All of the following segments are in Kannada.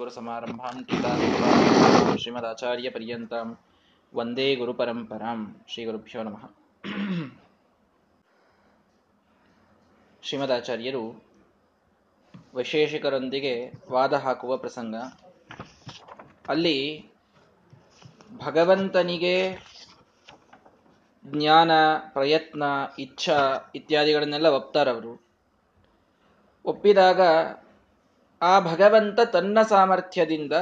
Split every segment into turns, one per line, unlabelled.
अस्मद्गुरुसमारम्भां ಶ್ರೀಮದಾಚಾರ್ಯಪರ್ಯಂತಾಂ ವಂದೇ ಗುರುಪರಂಪರಾಂ ಶ್ರೀ ಗುರುಭ್ಯೋ ನಮಃ ಶ್ರೀಮದಾಚಾರ್ಯರು ವೈಶೇಷಿಕರೊಂದಿಗೆ ವಾದ ಹಾಕುವ ಪ್ರಸಂಗ ಅಲ್ಲಿ ಭಗವಂತನಿಗೆ ಜ್ಞಾನ ಪ್ರಯತ್ನ ಇಚ್ಛಾ ಇತ್ಯಾದಿಗಳನ್ನೆಲ್ಲ ಒಪ್ತಾರವರು ಒಪ್ಪಿದಾಗ ಆ ಭಗವಂತ ತನ್ನ ಸಾಮರ್ಥ್ಯದಿಂದ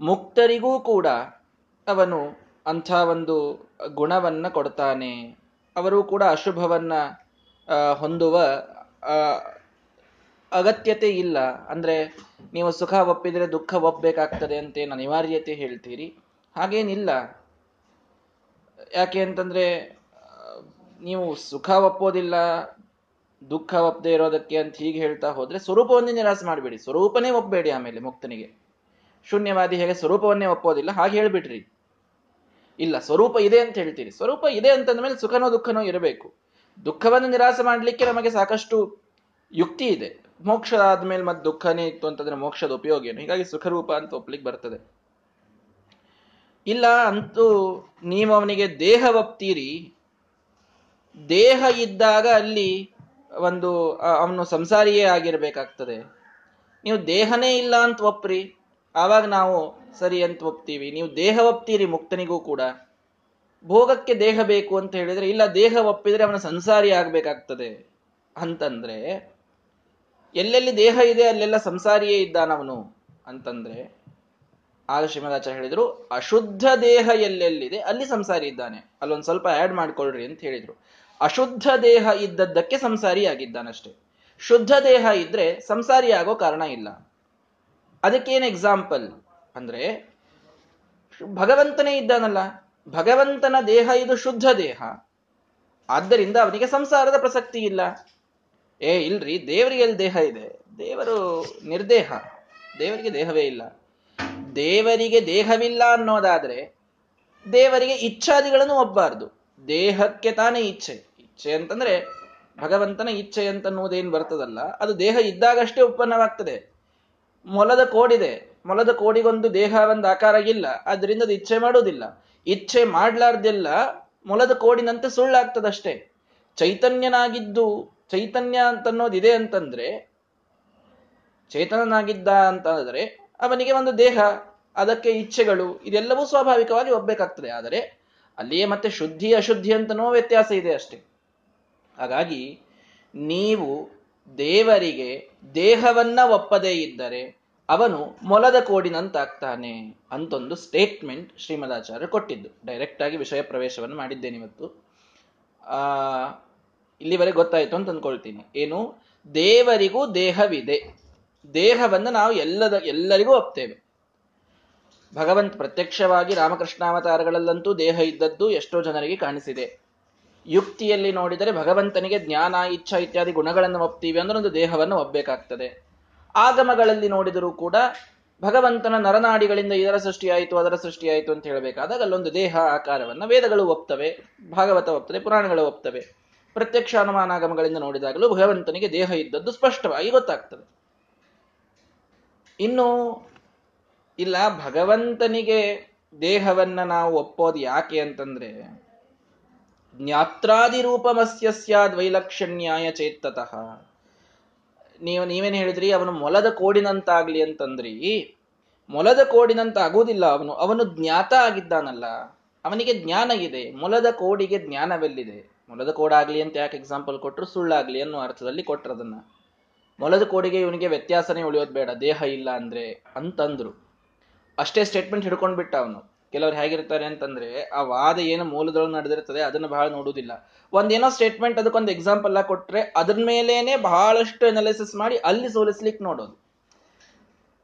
ಮುಕ್ತರಿಗೂ ಕೂಡ ಅವನು ಅಂಥ ಒಂದು ಗುಣವನ್ನ ಕೊಡ್ತಾನೆ. ಅವರು ಕೂಡ ಅಶುಭವನ್ನ ಹೊಂದುವ ಅಗತ್ಯತೆ ಇಲ್ಲ. ಅಂದ್ರೆ ನೀವು ಸುಖ ಒಪ್ಪಿದರೆ ದುಃಖ ಒಪ್ಪಬೇಕಾಗ್ತದೆ ಅಂತೇನು ಅನಿವಾರ್ಯತೆ ಹೇಳ್ತೀರಿ? ಹಾಗೇನಿಲ್ಲ. ಯಾಕೆ ಅಂತಂದ್ರೆ, ನೀವು ಸುಖ ಒಪ್ಪೋದಿಲ್ಲ ದುಃಖ ಒಪ್ಪದೆ ಇರೋದಕ್ಕೆ ಅಂತ ಹೀಗೆ ಹೇಳ್ತಾ ಹೋದ್ರೆ ಸ್ವರೂಪವನ್ನೇ ನಿರಾಸ ಮಾಡಬೇಡಿ. ಸ್ವರೂಪನೇ ಒಪ್ಪಬೇಡಿ ಆಮೇಲೆ ಮುಕ್ತನಿಗೆ. ಶೂನ್ಯವಾದಿ ಹೇಗೆ ಸ್ವರೂಪವನ್ನೇ ಒಪ್ಪೋದಿಲ್ಲ, ಹಾಗೆ ಹೇಳ್ಬಿಟ್ರಿ. ಇಲ್ಲ, ಸ್ವರೂಪ ಇದೆ ಅಂತ ಹೇಳ್ತೀರಿ. ಸ್ವರೂಪ ಇದೆ ಅಂತಂದ್ಮೇಲೆ ಸುಖನೋ ದುಃಖನೋ ಇರಬೇಕು. ದುಃಖವನ್ನು ನಿರಾಸ ಮಾಡಲಿಕ್ಕೆ ನಮಗೆ ಸಾಕಷ್ಟು ಯುಕ್ತಿ ಇದೆ. ಮೋಕ್ಷ ಆದ್ಮೇಲೆ ಮತ್ತೆ ದುಃಖನೇ ಇತ್ತು ಅಂತಂದ್ರೆ ಮೋಕ್ಷದ ಉಪಯೋಗ ಏನು? ಹೀಗಾಗಿ ಸುಖರೂಪ ಅಂತ ಒಪ್ಲಿಕ್ಕೆ ಬರ್ತದೆ. ಇಲ್ಲ, ಅಂತೂ ನೀವು ಅವನಿಗೆ ದೇಹ ಒಪ್ತೀರಿ ದೇಹ ಇದ್ದಾಗ ಅಲ್ಲಿ ಒಂದು ಅವನು ಸಂಸಾರಿಯೇ ಆಗಿರ್ಬೇಕಾಗ್ತದೆ. ನೀವು ದೇಹನೇ ಇಲ್ಲ ಅಂತ ಒಪ್ಪ್ರಿ ಆವಾಗ ನಾವು ಸರಿ ಅಂತ ಒಪ್ತೀವಿ. ನೀವು ದೇಹ ಒಪ್ತೀರಿ ಮುಕ್ತನಿಗೂ ಕೂಡ. ಭೋಗಕ್ಕೆ ದೇಹ ಬೇಕು ಅಂತ ಹೇಳಿದ್ರೆ, ಇಲ್ಲ ದೇಹ ಒಪ್ಪಿದ್ರೆ ಅವನ ಸಂಸಾರಿ ಆಗ್ಬೇಕಾಗ್ತದೆ ಅಂತಂದ್ರೆ, ಎಲ್ಲೆಲ್ಲಿ ದೇಹ ಇದೆ ಅಲ್ಲೆಲ್ಲ ಸಂಸಾರಿಯೇ ಇದ್ದಾನವನು ಅಂತಂದ್ರೆ, ಆಗ ಶ್ರೀಮದಾಚಾರ್ಯ ಹೇಳಿದ್ರು, ಅಶುದ್ಧ ದೇಹ ಎಲ್ಲೆಲ್ಲಿದೆ ಅಲ್ಲಿ ಸಂಸಾರಿ ಇದ್ದಾನೆ. ಅಲ್ಲೊಂದು ಸ್ವಲ್ಪ ಆಡ್ ಮಾಡ್ಕೊಳ್ರಿ ಅಂತ ಹೇಳಿದ್ರು. ಅಶುದ್ಧ ದೇಹ ಇದ್ದದ್ದಕ್ಕೆ ಸಂಸಾರಿ ಆಗಿದ್ದಾನಷ್ಟೇ ಶುದ್ಧ ದೇಹ ಇದ್ರೆ ಸಂಸಾರಿ ಆಗೋ ಕಾರಣ ಇಲ್ಲ. ಅದಕ್ಕೇನು ಎಕ್ಸಾಂಪಲ್ ಅಂದ್ರೆ, ಭಗವಂತನೇ ಇದ್ದಾನಲ್ಲ. ಭಗವಂತನ ದೇಹ ಇದು ಶುದ್ಧ ದೇಹ. ಆದ್ದರಿಂದ ಅವನಿಗೆ ಸಂಸಾರದ ಪ್ರಸಕ್ತಿ ಇಲ್ಲ. ಏ, ಇಲ್ರಿ, ದೇವರಿಗೆ ಎಲ್ಲಿ ದೇಹ ಇದೆ? ದೇವರು ನಿರ್ದೇಹ. ದೇವರಿಗೆ ದೇಹವೇ ಇಲ್ಲ. ದೇವರಿಗೆ ದೇಹವಿಲ್ಲ ಅನ್ನೋದಾದ್ರೆ ದೇವರಿಗೆ ಇಚ್ಛಾದಿಗಳನ್ನು ಒಬ್ಬಾರ್ದು ದೇಹಕ್ಕೆ ತಾನೇ ಇಚ್ಛೆ. ಇಚ್ಛೆ ಅಂತಂದ್ರೆ ಭಗವಂತನ ಇಚ್ಛೆ ಅಂತನ್ನುವುದೇನು ಬರ್ತದಲ್ಲ, ಅದು ದೇಹ ಇದ್ದಾಗಷ್ಟೇ ಉತ್ಪನ್ನವಾಗ್ತದೆ. ಮೊಲದ ಕೋಡಿದೆ, ಮೊಲದ ಕೋಡಿಗೊಂದು ದೇಹ ಒಂದು ಆಕಾರ ಇಲ್ಲ ಅದರಿಂದ ಅದು ಇಚ್ಛೆ ಮಾಡುವುದಿಲ್ಲ. ಇಚ್ಛೆ ಮಾಡ್ಲಾರ್ದೆಲ್ಲ ಮೊಲದ ಕೋಡಿನಂತೆ ಸುಳ್ಳಾಗ್ತದಷ್ಟೇ. ಚೈತನ್ಯನಾಗಿದ್ದು, ಚೈತನ್ಯ ಅಂತನ್ನೋದಿದೆ ಅಂತಂದ್ರೆ, ಚೇತನನಾಗಿದ್ದ ಅಂತಂದ್ರೆ ಅವನಿಗೆ ಒಂದು ದೇಹ, ಅದಕ್ಕೆ ಇಚ್ಛೆಗಳು, ಇದೆಲ್ಲವೂ ಸ್ವಾಭಾವಿಕವಾಗಿ ಒಬ್ಬೇಕಾಗ್ತದೆ. ಆದರೆ ಅಲ್ಲಿಯೇ ಮತ್ತೆ ಶುದ್ಧಿ ಅಶುದ್ಧಿ ಅಂತನೋ ವ್ಯತ್ಯಾಸ ಇದೆ ಅಷ್ಟೇ. ಹಾಗಾಗಿ ನೀವು ದೇವರಿಗೆ ದೇಹವನ್ನ ಒಪ್ಪದೇ ಇದ್ದರೆ ಅವನು ಮೊಲದ ಕೋಡಿನಂತಾಗ್ತಾನೆ ಅಂತೊಂದು ಸ್ಟೇಟ್ಮೆಂಟ್ ಶ್ರೀಮದಾಚಾರ್ಯ ಕೊಟ್ಟಿದ್ದು. ಡೈರೆಕ್ಟ್ ಆಗಿ ವಿಷಯ ಪ್ರವೇಶವನ್ನು ಮಾಡಿದ್ದೇನೆ ಇವತ್ತು. ಆ, ಇಲ್ಲಿವರೆಗೆ ಗೊತ್ತಾಯ್ತು ಅಂತ ಅಂದ್ಕೊಳ್ತೀನಿ ಏನು? ದೇವರಿಗೂ ದೇಹವಿದೆ. ದೇಹವನ್ನು ನಾವು ಎಲ್ಲದ, ಎಲ್ಲರಿಗೂ ಒಪ್ತೇವೆ. ಭಗವಂತ ಪ್ರತ್ಯಕ್ಷವಾಗಿ ರಾಮಕೃಷ್ಣಾವತಾರಗಳಲ್ಲಂತೂ ದೇಹ ಇದ್ದದ್ದು ಎಷ್ಟೋ ಜನರಿಗೆ ಕಾಣಿಸಿದೆ. ಯುಕ್ತಿಯಲ್ಲಿ ನೋಡಿದರೆ ಭಗವಂತನಿಗೆ ಜ್ಞಾನ, ಇಚ್ಛಾ ಇತ್ಯಾದಿ ಗುಣಗಳನ್ನು ಒಪ್ತೀವಿ ಅಂದ್ರೆ ಒಂದು ದೇಹವನ್ನು ಒಪ್ಪಬೇಕಾಗ್ತದೆ ಆಗಮಗಳಲ್ಲಿ ನೋಡಿದರೂ ಕೂಡ ಭಗವಂತನ ನರನಾಡಿಗಳಿಂದ ಇದರ ಸೃಷ್ಟಿಯಾಯಿತು ಅದರ ಸೃಷ್ಟಿಯಾಯಿತು ಅಂತ ಹೇಳಬೇಕಾದಾಗ ಅಲ್ಲೊಂದು ದೇಹ ಆಕಾರವನ್ನು ವೇದಗಳು ಒಪ್ತವೆ, ಭಾಗವತ ಒಪ್ತವೆ, ಪುರಾಣಗಳು ಒಪ್ತವೆ. ಪ್ರತ್ಯಕ್ಷ ಅನುಮಾನಾಗಮಗಳಿಂದ ನೋಡಿದಾಗಲೂ ಭಗವಂತನಿಗೆ ದೇಹ ಇದ್ದದ್ದು ಸ್ಪಷ್ಟವಾಗಿ ಗೊತ್ತಾಗ್ತದೆ. ಇನ್ನು ಇಲ್ಲ, ಭಗವಂತನಿಗೆ ದೇಹವನ್ನ ನಾವು ಒಪ್ಪೋದು ಯಾಕೆ ಅಂತಂದ್ರೆ ಜ್ಞಾತ್ರಾದಿ ದ್ವೈಲಕ್ಷಣ್ಯಾಯ ಚೇತ್ತತಃ. ನೀವು, ನೀವೇನು ಹೇಳಿದ್ರಿ? ಅವನು ಮೊಲದ ಕೋಡಿನಂತಾಗ್ಲಿ ಅಂತಂದ್ರಿ. ಮೊಲದ ಕೋಡಿನಂತ ಆಗುವುದಿಲ್ಲ ಅವನು. ಅವನು ಜ್ಞಾತ ಆಗಿದ್ದಾನಲ್ಲ. ಅವನಿಗೆ ಜ್ಞಾನ ಇದೆ. ಮೊಲದ ಕೋಡಿಗೆ ಜ್ಞಾನವೆಲ್ಲಿದೆ? ಮೊಲದ ಕೋಡಾಗ್ಲಿ ಅಂತ ಯಾಕೆ ಎಕ್ಸಾಂಪಲ್ ಕೊಟ್ಟರು ಸುಳ್ಳಾಗ್ಲಿ ಅನ್ನೋ ಅರ್ಥದಲ್ಲಿ ಕೊಟ್ರದನ್ನ. ಮೊಲದ ಕೋಡಿಗೆ ಇವನಿಗೆ ವ್ಯತ್ಯಾಸನೇ ಉಳಿಯೋದು ಬೇಡ. ದೇಹ ಇಲ್ಲ ಅಂದ್ರೆ ಅಂತಂದ್ರು. ಅಷ್ಟೇ ಸ್ಟೇಟ್ಮೆಂಟ್ ಹಿಡ್ಕೊಂಡ್ಬಿಟ್ಟ ಅವನು. ಕೆಲವ್ರು ಹೇಗಿರ್ತಾರೆ ಅಂತಂದ್ರೆ, ಆ ವಾದ ಏನು ಮೂಲದೊಳಗೆ ನಡೆದಿರ್ತದೆ, ಅದನ್ನ ಬಹಳ ನೋಡುವುದಿಲ್ಲ. ಒಂದೇನೋ ಸ್ಟೇಟ್ಮೆಂಟ್ ಅದಕ್ಕೊಂದು ಎಕ್ಸಾಂಪಲ್ ಕೊಟ್ರೆ, ಅದ್ರ ಮೇಲೇನೆ ಬಹಳಷ್ಟು ಅನಾಲಿಸಿಸ್ ಮಾಡಿ ಅಲ್ಲಿ ಸೋಲಿಸ್ಲಿಕ್ಕೆ ನೋಡೋದು.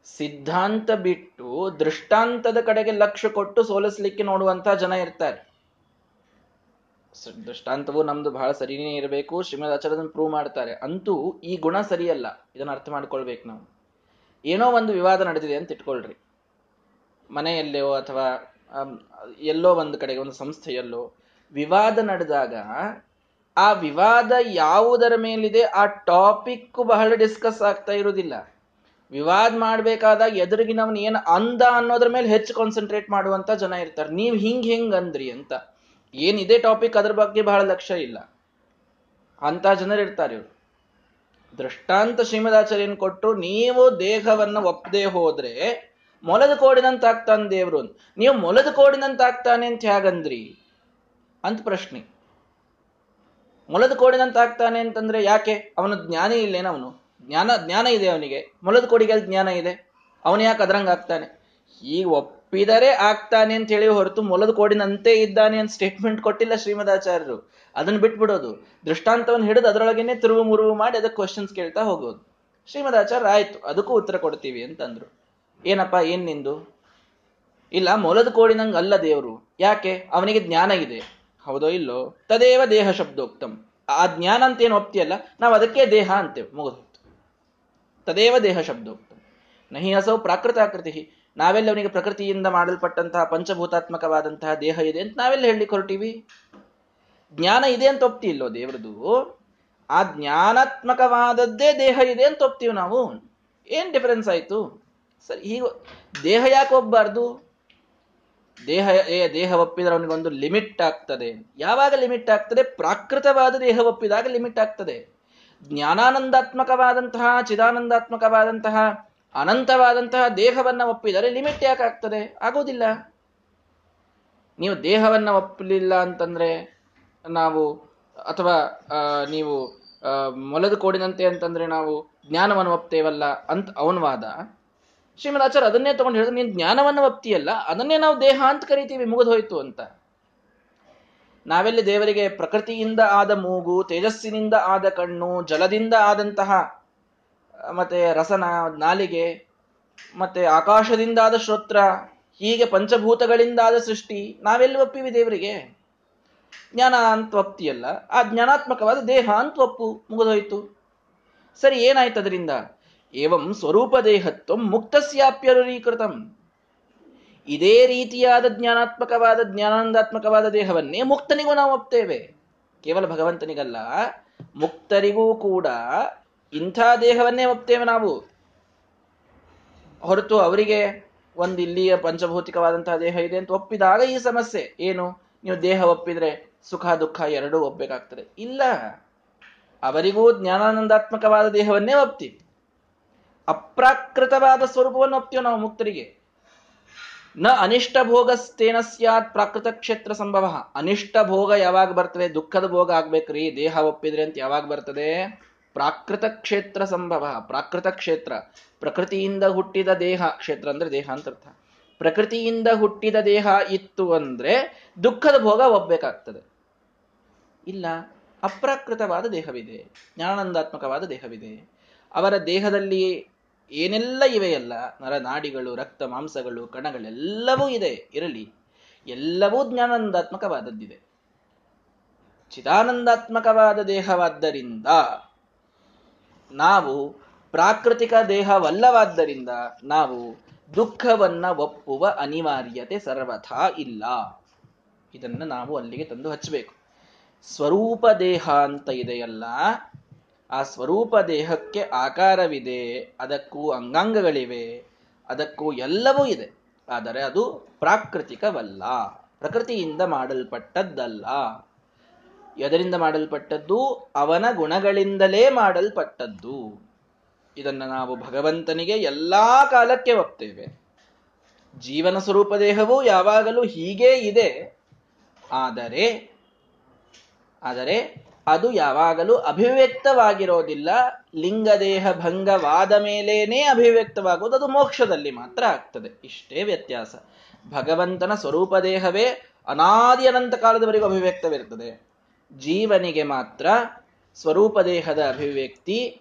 ಸಿದ್ಧಾಂತ ಬಿಟ್ಟು ದೃಷ್ಟಾಂತದ ಕಡೆಗೆ ಲಕ್ಷ್ಯ ಕೊಟ್ಟು ಸೋಲಿಸ್ಲಿಕ್ಕೆ ನೋಡುವಂತ ಜನ ಇರ್ತಾರೆ. ದೃಷ್ಟಾಂತವು ನಮ್ದು ಬಹಳ ಸರಿನೇ ಇರಬೇಕು, ಶ್ರೀಮದ್ ಆಚಾರ್ಯ ಪ್ರೂವ್ ಮಾಡ್ತಾರೆ. ಅಂತೂ ಈ ಗುಣ ಸರಿಯಲ್ಲ. ಇದನ್ನ ಅರ್ಥ ಮಾಡ್ಕೊಳ್ಬೇಕು ನಾವು. ಏನೋ ಒಂದು ವಿವಾದ ನಡೆದಿದೆ ಅಂತ ಇಟ್ಕೊಳ್ರಿ. ಮನೆಯಲ್ಲೋ ಅಥವಾ ಎಲ್ಲೋ ಒಂದು ಕಡೆಗೆ, ಒಂದು ಸಂಸ್ಥೆಯಲ್ಲೋ, ವಿವಾದ ನಡೆದಾಗ, ಆ ವಿವಾದ ಯಾವುದರ ಮೇಲಿದೆ, ಆ ಟಾಪಿಕ್ ಬಹಳ ಡಿಸ್ಕಸ್ ಆಗ್ತಾ ಇರುವುದಿಲ್ಲ. ವಿವಾದ ಮಾಡಬೇಕಾದಾಗ ಎದುರಿಗಿನವನ್ ಏನು ಅಂದ ಅನ್ನೋದ್ರ ಮೇಲೆ ಹೆಚ್ಚು ಕಾನ್ಸಂಟ್ರೇಟ್ ಮಾಡುವಂತ ಜನ ಇರ್ತಾರೆ. ನೀವು ಹಿಂಗ್ ಹಿಂಗ್ ಅಂದ್ರಿ ಅಂತ. ಏನಿದೆ ಟಾಪಿಕ್, ಅದ್ರ ಬಗ್ಗೆ ಬಹಳ ಲಕ್ಷ್ಯ ಇಲ್ಲ. ಅಂತ ಜನರು ಇರ್ತಾರೆ ಇವರು. ದೃಷ್ಟಾಂತ ಶ್ರೀಮದಾಚಾರ್ಯನ್ ಕೊಟ್ಟರು ನೀವು ದೇಹವನ್ನ ಒಪ್ಪದೆ ಹೋದ್ರೆ ಮೊಲದ ಕೋಡಿನಂತಾಗ್ತಾನೆ ದೇವರು. ನೀವು ಮೊಲದ ಕೋಡಿನಂತಾಗ್ತಾನೆ ಅಂತ ಹೇಗಂದ್ರಿ? ಅಂತ ಪ್ರಶ್ನೆ. ಮೊಲದ ಕೋಡಿನಂತಾಗ್ತಾನೆ ಅಂತಂದ್ರೆ ಯಾಕೆ? ಅವನ ಜ್ಞಾನ ಇಲ್ಲೇನ ಅವನು? ಜ್ಞಾನ ಜ್ಞಾನ ಇದೆ ಅವನಿಗೆ. ಮೊಲದ ಕೋಡಿಗೆ ಜ್ಞಾನ ಇದೆ? ಅವನು ಯಾಕೆ ಅದ್ರಂಗ ಆಗ್ತಾನೆ? ಈಗ ಒಪ್ಪಿದರೆ ಆಗ್ತಾನೆ ಅಂತ ಹೇಳಿ ಹೊರತು ಮೊಲದ ಕೋಡಿನಂತೆ ಇದ್ದಾನೆ ಅಂತ ಸ್ಟೇಟ್ಮೆಂಟ್ ಕೊಟ್ಟಿಲ್ಲ ಶ್ರೀಮದಾಚಾರ್ಯರು. ಅದನ್ನ ಬಿಟ್ಬಿಡೋದು. ದೃಷ್ಟಾಂತವನ್ನು ಹಿಡಿದು ಅದರೊಳಗೇನೆ ತಿರುವು ಮುರುವು ಮಾಡಿ ಅದಕ್ಕೆ ಕ್ವಶನ್ಸ್ ಕೇಳ್ತಾ ಹೋಗೋದು. ಶ್ರೀಮದಾಚಾರ್ಯ, ಆಯ್ತು. ಅದಕ್ಕೂ ಉತ್ತರ ಕೊಡ್ತೀವಿ ಅಂತಂದ್ರು. ಏನಪ್ಪ, ಏನ್ ನಿಂದು? ಇಲ್ಲ, ಮೊಲದ ಕೋಡಿನಂಗ್ ಅಲ್ಲ ದೇವರು. ಯಾಕೆ? ಅವನಿಗೆ ಜ್ಞಾನ ಇದೆ. ಹೌದೋ ಇಲ್ಲೋ? ತದೇವ ದೇಹ ಶಬ್ದೋಕ್ತಂ. ಆ ಜ್ಞಾನ ಅಂತ ಏನು ಒಪ್ತಿಯಲ್ಲ, ನಾವು ಅದಕ್ಕೆ ದೇಹ ಅಂತೇವೆ. ಮುಗಿದು ತದೇವ ದೇಹ ಶಬ್ದೋಕ್ತಂ. ನಹಿ ಅಸೌ ಪ್ರಾಕೃತಾಕೃತಿ ನಾವೆಲ್ಲ ಅವನಿಗೆ ಪ್ರಕೃತಿಯಿಂದ ಮಾಡಲ್ಪಟ್ಟಂತಹ ಪಂಚಭೂತಾತ್ಮಕವಾದಂತಹ ದೇಹ ಇದೆ ಅಂತ ನಾವೆಲ್ಲ ಹೇಳಿ ಹೊರಟೀವಿ ಜ್ಞಾನ ಇದೆ ಅಂತ ಒಪ್ತಿ ಇಲ್ಲೋ ದೇವರದು? ಆ ಜ್ಞಾನಾತ್ಮಕವಾದದ್ದೇ ದೇಹ ಇದೆ ಅಂತ ಒಪ್ತೀವಿ ನಾವು? ಏನ್ ಡಿಫರೆನ್ಸ್ ಆಯ್ತು? ಸರಿ ಈಗ ದೇಹ ಯಾಕೆ ಒಬ್ಬಾರ್ದು? ದೇಹ ದೇಹ ಒಪ್ಪಿದ್ರೆ ಅವನಿಗೊಂದು ಲಿಮಿಟ್ ಆಗ್ತದೆ. ಯಾವಾಗ ಲಿಮಿಟ್ ಆಗ್ತದೆ? ಪ್ರಾಕೃತವಾದ ದೇಹ ಒಪ್ಪಿದಾಗ ಲಿಮಿಟ್ ಆಗ್ತದೆ. ಜ್ಞಾನಾನಂದಾತ್ಮಕವಾದಂತಹ, ಚಿದಾನಂದಾತ್ಮಕವಾದಂತಹ, ಅನಂತವಾದಂತಹ ದೇಹವನ್ನ ಒಪ್ಪಿದರೆ ಲಿಮಿಟ್ ಯಾಕೆ ಆಗ್ತದೆ? ಆಗೋದಿಲ್ಲ ನೀವು ದೇಹವನ್ನ ಒಪ್ಪಲಿಲ್ಲ ಅಂತಂದ್ರೆ ನಾವು, ಅಥವಾ ನೀವು ಮೊಲದ ಕೋಡಿನಂತೆ ಅಂತಂದ್ರೆ ನಾವು ಜ್ಞಾನವನ್ನು ಒಪ್ತೇವಲ್ಲ ಅಂತ ಅವನ ಶ್ರೀಮದ್ ಆಚಾರ್ಯ ಅದನ್ನೇ ತಗೊಂಡು ಹೇಳಿದ್ರೆ ನೀನು ಜ್ಞಾನವನ್ನು ಒಪ್ತಿಯಲ್ಲ ಅದನ್ನೇ ನಾವು ದೇಹ ಅಂತ ಕರಿತೀವಿ ಮುಗಿದೋಯ್ತು ಅಂತ. ನಾವೆಲ್ಲಿ ದೇವರಿಗೆ ಪ್ರಕೃತಿಯಿಂದ ಆದ ಮೂಗು, ತೇಜಸ್ಸಿನಿಂದ ಆದ ಕಣ್ಣು, ಜಲದಿಂದ ಆದಂತಹ, ಮತ್ತೆ ರಸನ, ನಾಲಿಗೆ, ಮತ್ತೆ ಆಕಾಶದಿಂದ ಆದ ಶ್ರೋತ್ರ, ಹೀಗೆ ಪಂಚಭೂತಗಳಿಂದ ಆದ ಸೃಷ್ಟಿ, ನಾವೆಲ್ಲಿ ಒಪ್ಪಿವಿ ದೇವರಿಗೆ? ಜ್ಞಾನ ಅಂತ ಒಪ್ತಿಯಲ್ಲ ಆ ಜ್ಞಾನಾತ್ಮಕವಾದ ದೇಹ ಅಂತ ಒಪ್ಪು ಮುಗಿದೋಯ್ತು ಸರಿ, ಏನಾಯ್ತು ಅದರಿಂದ? ಏವಂ ಸ್ವರೂಪ ದೇಹತ್ವ ಮುಕ್ತಸ್ಯಾಪ್ಯರುರೀಕೃತಂ ಇದೇ ರೀತಿಯಾದ ಜ್ಞಾನಾತ್ಮಕವಾದ ಜ್ಞಾನಾನಂದಾತ್ಮಕವಾದ ದೇಹವನ್ನೇ ಮುಕ್ತನಿಗೂ ನಾವು ಒಪ್ತೇವೆ ಕೇವಲ ಭಗವಂತನಿಗಲ್ಲ ಮುಕ್ತರಿಗೂ ಕೂಡ ಇಂಥ ದೇಹವನ್ನೇ ಒಪ್ತೇವೆ ನಾವು. ಹೊರತು ಅವರಿಗೆ ಒಂದು ಇಲ್ಲಿಯ ಪಂಚಭೌತಿಕವಾದಂತಹ ದೇಹ ಇದೆ ಅಂತ ಒಪ್ಪಿದಾಗ ಈ ಸಮಸ್ಯೆ. ಏನು? ನೀವು ದೇಹ ಒಪ್ಪಿದ್ರೆ ಸುಖ, ದುಃಖ ಎರಡೂ ಒಪ್ಪಬೇಕಾಗ್ತದೆ ಇಲ್ಲ. ಅವರಿಗೂ ಜ್ಞಾನಾನಂದಾತ್ಮಕವಾದ ದೇಹವನ್ನೇ ಒಪ್ತೀವಿ. ಅಪ್ರಾಕೃತವಾದ ಸ್ವರೂಪವನ್ನು ಒಪ್ತೀವಿ ನಾವು ಮುಕ್ತರಿಗೆ. ನ ಅನಿಷ್ಟ ಭೋಗಸ್ತೇನ ಸ್ಯಾತ್ ಪ್ರಾಕೃತ ಕ್ಷೇತ್ರ ಸಂಭವ. ಅನಿಷ್ಟ ಭೋಗ ಯಾವಾಗ ಬರ್ತದೆ, ದುಃಖದ ಭೋಗ ಆಗ್ಬೇಕ್ರಿ, ದೇಹ ಒಪ್ಪಿದ್ರೆ ಅಂತ ಯಾವಾಗ ಬರ್ತದೆ? ಪ್ರಾಕೃತ ಕ್ಷೇತ್ರ ಸಂಭವ. ಪ್ರಾಕೃತ ಕ್ಷೇತ್ರ. ಪ್ರಕೃತಿಯಿಂದ ಹುಟ್ಟಿದ ದೇಹ, ಕ್ಷೇತ್ರ ಅಂದ್ರೆ ದೇಹ ಅಂತ ಅರ್ಥ. ಪ್ರಕೃತಿಯಿಂದ ಹುಟ್ಟಿದ ದೇಹ ಇತ್ತು ಅಂದ್ರೆ ದುಃಖದ ಭೋಗ ಒಬ್ಬೇಕಾಗ್ತದೆ ಇಲ್ಲ, ಅಪ್ರಾಕೃತವಾದ ದೇಹವಿದೆ. ಜ್ಞಾನಾನಂದಾತ್ಮಕವಾದ ದೇಹವಿದೆ. ಅವರ ದೇಹದಲ್ಲಿ ಏನೆಲ್ಲ ಇವೆಯಲ್ಲ? ನರನಾಡಿಗಳು ರಕ್ತ ಮಾಂಸಗಳು ಕಣಗಳೆಲ್ಲವೂ ಇದೆ. ಇರಲಿ. ಎಲ್ಲವೂ ಜ್ಞಾನಂದಾತ್ಮಕವಾದದ್ದಿದೆ ಚಿದಾನಂದಾತ್ಮಕವಾದ ದೇಹವಾದ್ದರಿಂದ, ನಾವು ಪ್ರಾಕೃತಿಕ ದೇಹವಲ್ಲವಾದ್ದರಿಂದ, ನಾವು ದುಃಖವನ್ನ ಒಪ್ಪುವ ಅನಿವಾರ್ಯತೆ ಸರ್ವಥಾ ಇಲ್ಲ. ಇದನ್ನ ನಾವು ಅಲ್ಲಿಗೆ ತಂದು ಹಚ್ಚಬೇಕು. ಸ್ವರೂಪ ದೇಹ ಅಂತ ಇದೆಯಲ್ಲ ಆ ಸ್ವರೂಪ ದೇಹಕ್ಕೆ ಆಕಾರವಿದೆ, ಅದಕ್ಕೂ ಅಂಗಾಂಗಗಳಿವೆ, ಅದಕ್ಕೂ ಎಲ್ಲವೂ ಇದೆ. ಆದರೆ ಅದು ಪ್ರಾಕೃತಿಕವಲ್ಲ, ಪ್ರಕೃತಿಯಿಂದ ಮಾಡಲ್ಪಟ್ಟದ್ದಲ್ಲ. ಎದರಿಂದ ಮಾಡಲ್ಪಟ್ಟದ್ದು? ಅವನ ಗುಣಗಳಿಂದಲೇ ಮಾಡಲ್ಪಟ್ಟದ್ದು. ಇದನ್ನು ನಾವು ಭಗವಂತನಿಗೆ ಎಲ್ಲಾ ಕಾಲಕ್ಕೆ ಒಪ್ತೇವೆ. ಜೀವನ ಸ್ವರೂಪ ದೇಹವು ಯಾವಾಗಲೂ ಹೀಗೇ ಇದೆ. ಆದರೆ ಆದರೆ ಅದು ಯಾವಾಗಲೂ ಅಭಿವ್ಯಕ್ತವಾಗಿರೋದಿಲ್ಲ. ಲಿಂಗದೇಹ ಭಂಗವಾದ ಮೇಲೇನೆ ಅಭಿವ್ಯಕ್ತವಾಗುವುದು, ಅದು ಮೋಕ್ಷದಲ್ಲಿ ಮಾತ್ರ ಆಗ್ತದೆ. ಇಷ್ಟೇ ವ್ಯತ್ಯಾಸ. ಭಗವಂತನ ಸ್ವರೂಪ ದೇಹವೇ ಅನಾದಿ ಅನಂತ ಕಾಲದವರೆಗೂ ಅಭಿವ್ಯಕ್ತವಿರ್ತದೆ ಜೀವನಿಗೆ ಮಾತ್ರ ಸ್ವರೂಪ ದೇಹದ ಅಭಿವ್ಯಕ್ತಿ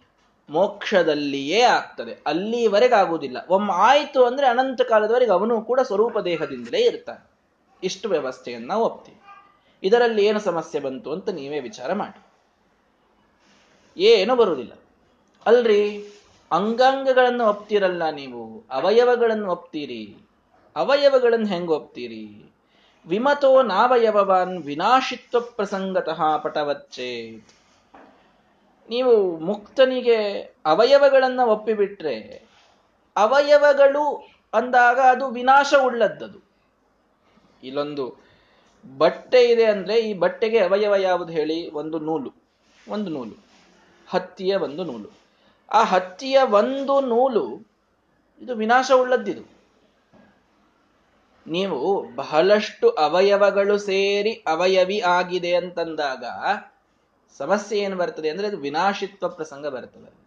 ಮೋಕ್ಷದಲ್ಲಿಯೇ ಆಗ್ತದೆ. ಅಲ್ಲಿವರೆಗೆ ಆಗುವುದಿಲ್ಲ. ಒಮ್ಮೆ ಆಯಿತು ಅಂದ್ರೆ ಅನಂತ ಕಾಲದವರೆಗೆ ಅವನು ಕೂಡ ಸ್ವರೂಪ ದೇಹದಿಂದಲೇ ಇರ್ತಾನೆ. ಇಷ್ಟು ವ್ಯವಸ್ಥೆಯನ್ನು ಒಪ್ತೀವಿ. ಇದರಲ್ಲಿ ಏನು ಸಮಸ್ಯೆ ಬಂತು ಅಂತ ನೀವೇ ವಿಚಾರ ಮಾಡಿ. ಏನು ಬರುವುದಿಲ್ಲ. ಅಲ್ರಿ, ಅಂಗಾಂಗಗಳನ್ನು ಒಪ್ತಿರಲ್ಲ ನೀವು? ಅವಯವಗಳನ್ನು ಒಪ್ತೀರಿ? ಅವಯವಗಳನ್ನು ಹೆಂಗೆ ಒಪ್ತೀರಿ? ವಿಮತೋ ನಾವಯವವಾನ್ ವಿನಾಶಿತ್ವ ಪ್ರಸಂಗತಃ ಪಟವಚ್ಚೇ. ನೀವು ಮುಕ್ತನಿಗೆ ಅವಯವಗಳನ್ನು ಒಪ್ಪಿಬಿಟ್ರೆ, ಅವಯವಗಳು ಅಂದಾಗ ಅದು ವಿನಾಶ ಉಳ್ಳದ್ದದು. ಇಲ್ಲೊಂದು ಬಟ್ಟೆ ಇದೆ ಅಂದ್ರೆ ಈ ಬಟ್ಟೆಗೆ ಅವಯವ ಯಾವುದು ಹೇಳಿ? ಒಂದು ನೂಲು. ಒಂದು ನೂಲು. ಹತ್ತಿಯ ಒಂದು ನೂಲು. ಆ ಹತ್ತಿಯ ಒಂದು ನೂಲು, ಇದು ವಿನಾಶವುಳ್ಳದ್ದಿದು. ನೀವು ಬಹಳಷ್ಟು ಅವಯವಗಳು ಸೇರಿ ಅವಯವಿ ಆಗಿದೆ ಅಂತಂದಾಗ ಸಮಸ್ಯೆ ಏನು ಬರ್ತದೆ ಅಂದ್ರೆ ಅದು ವಿನಾಶಿತ್ವ ಪ್ರಸಂಗ ಬರ್ತದೆ.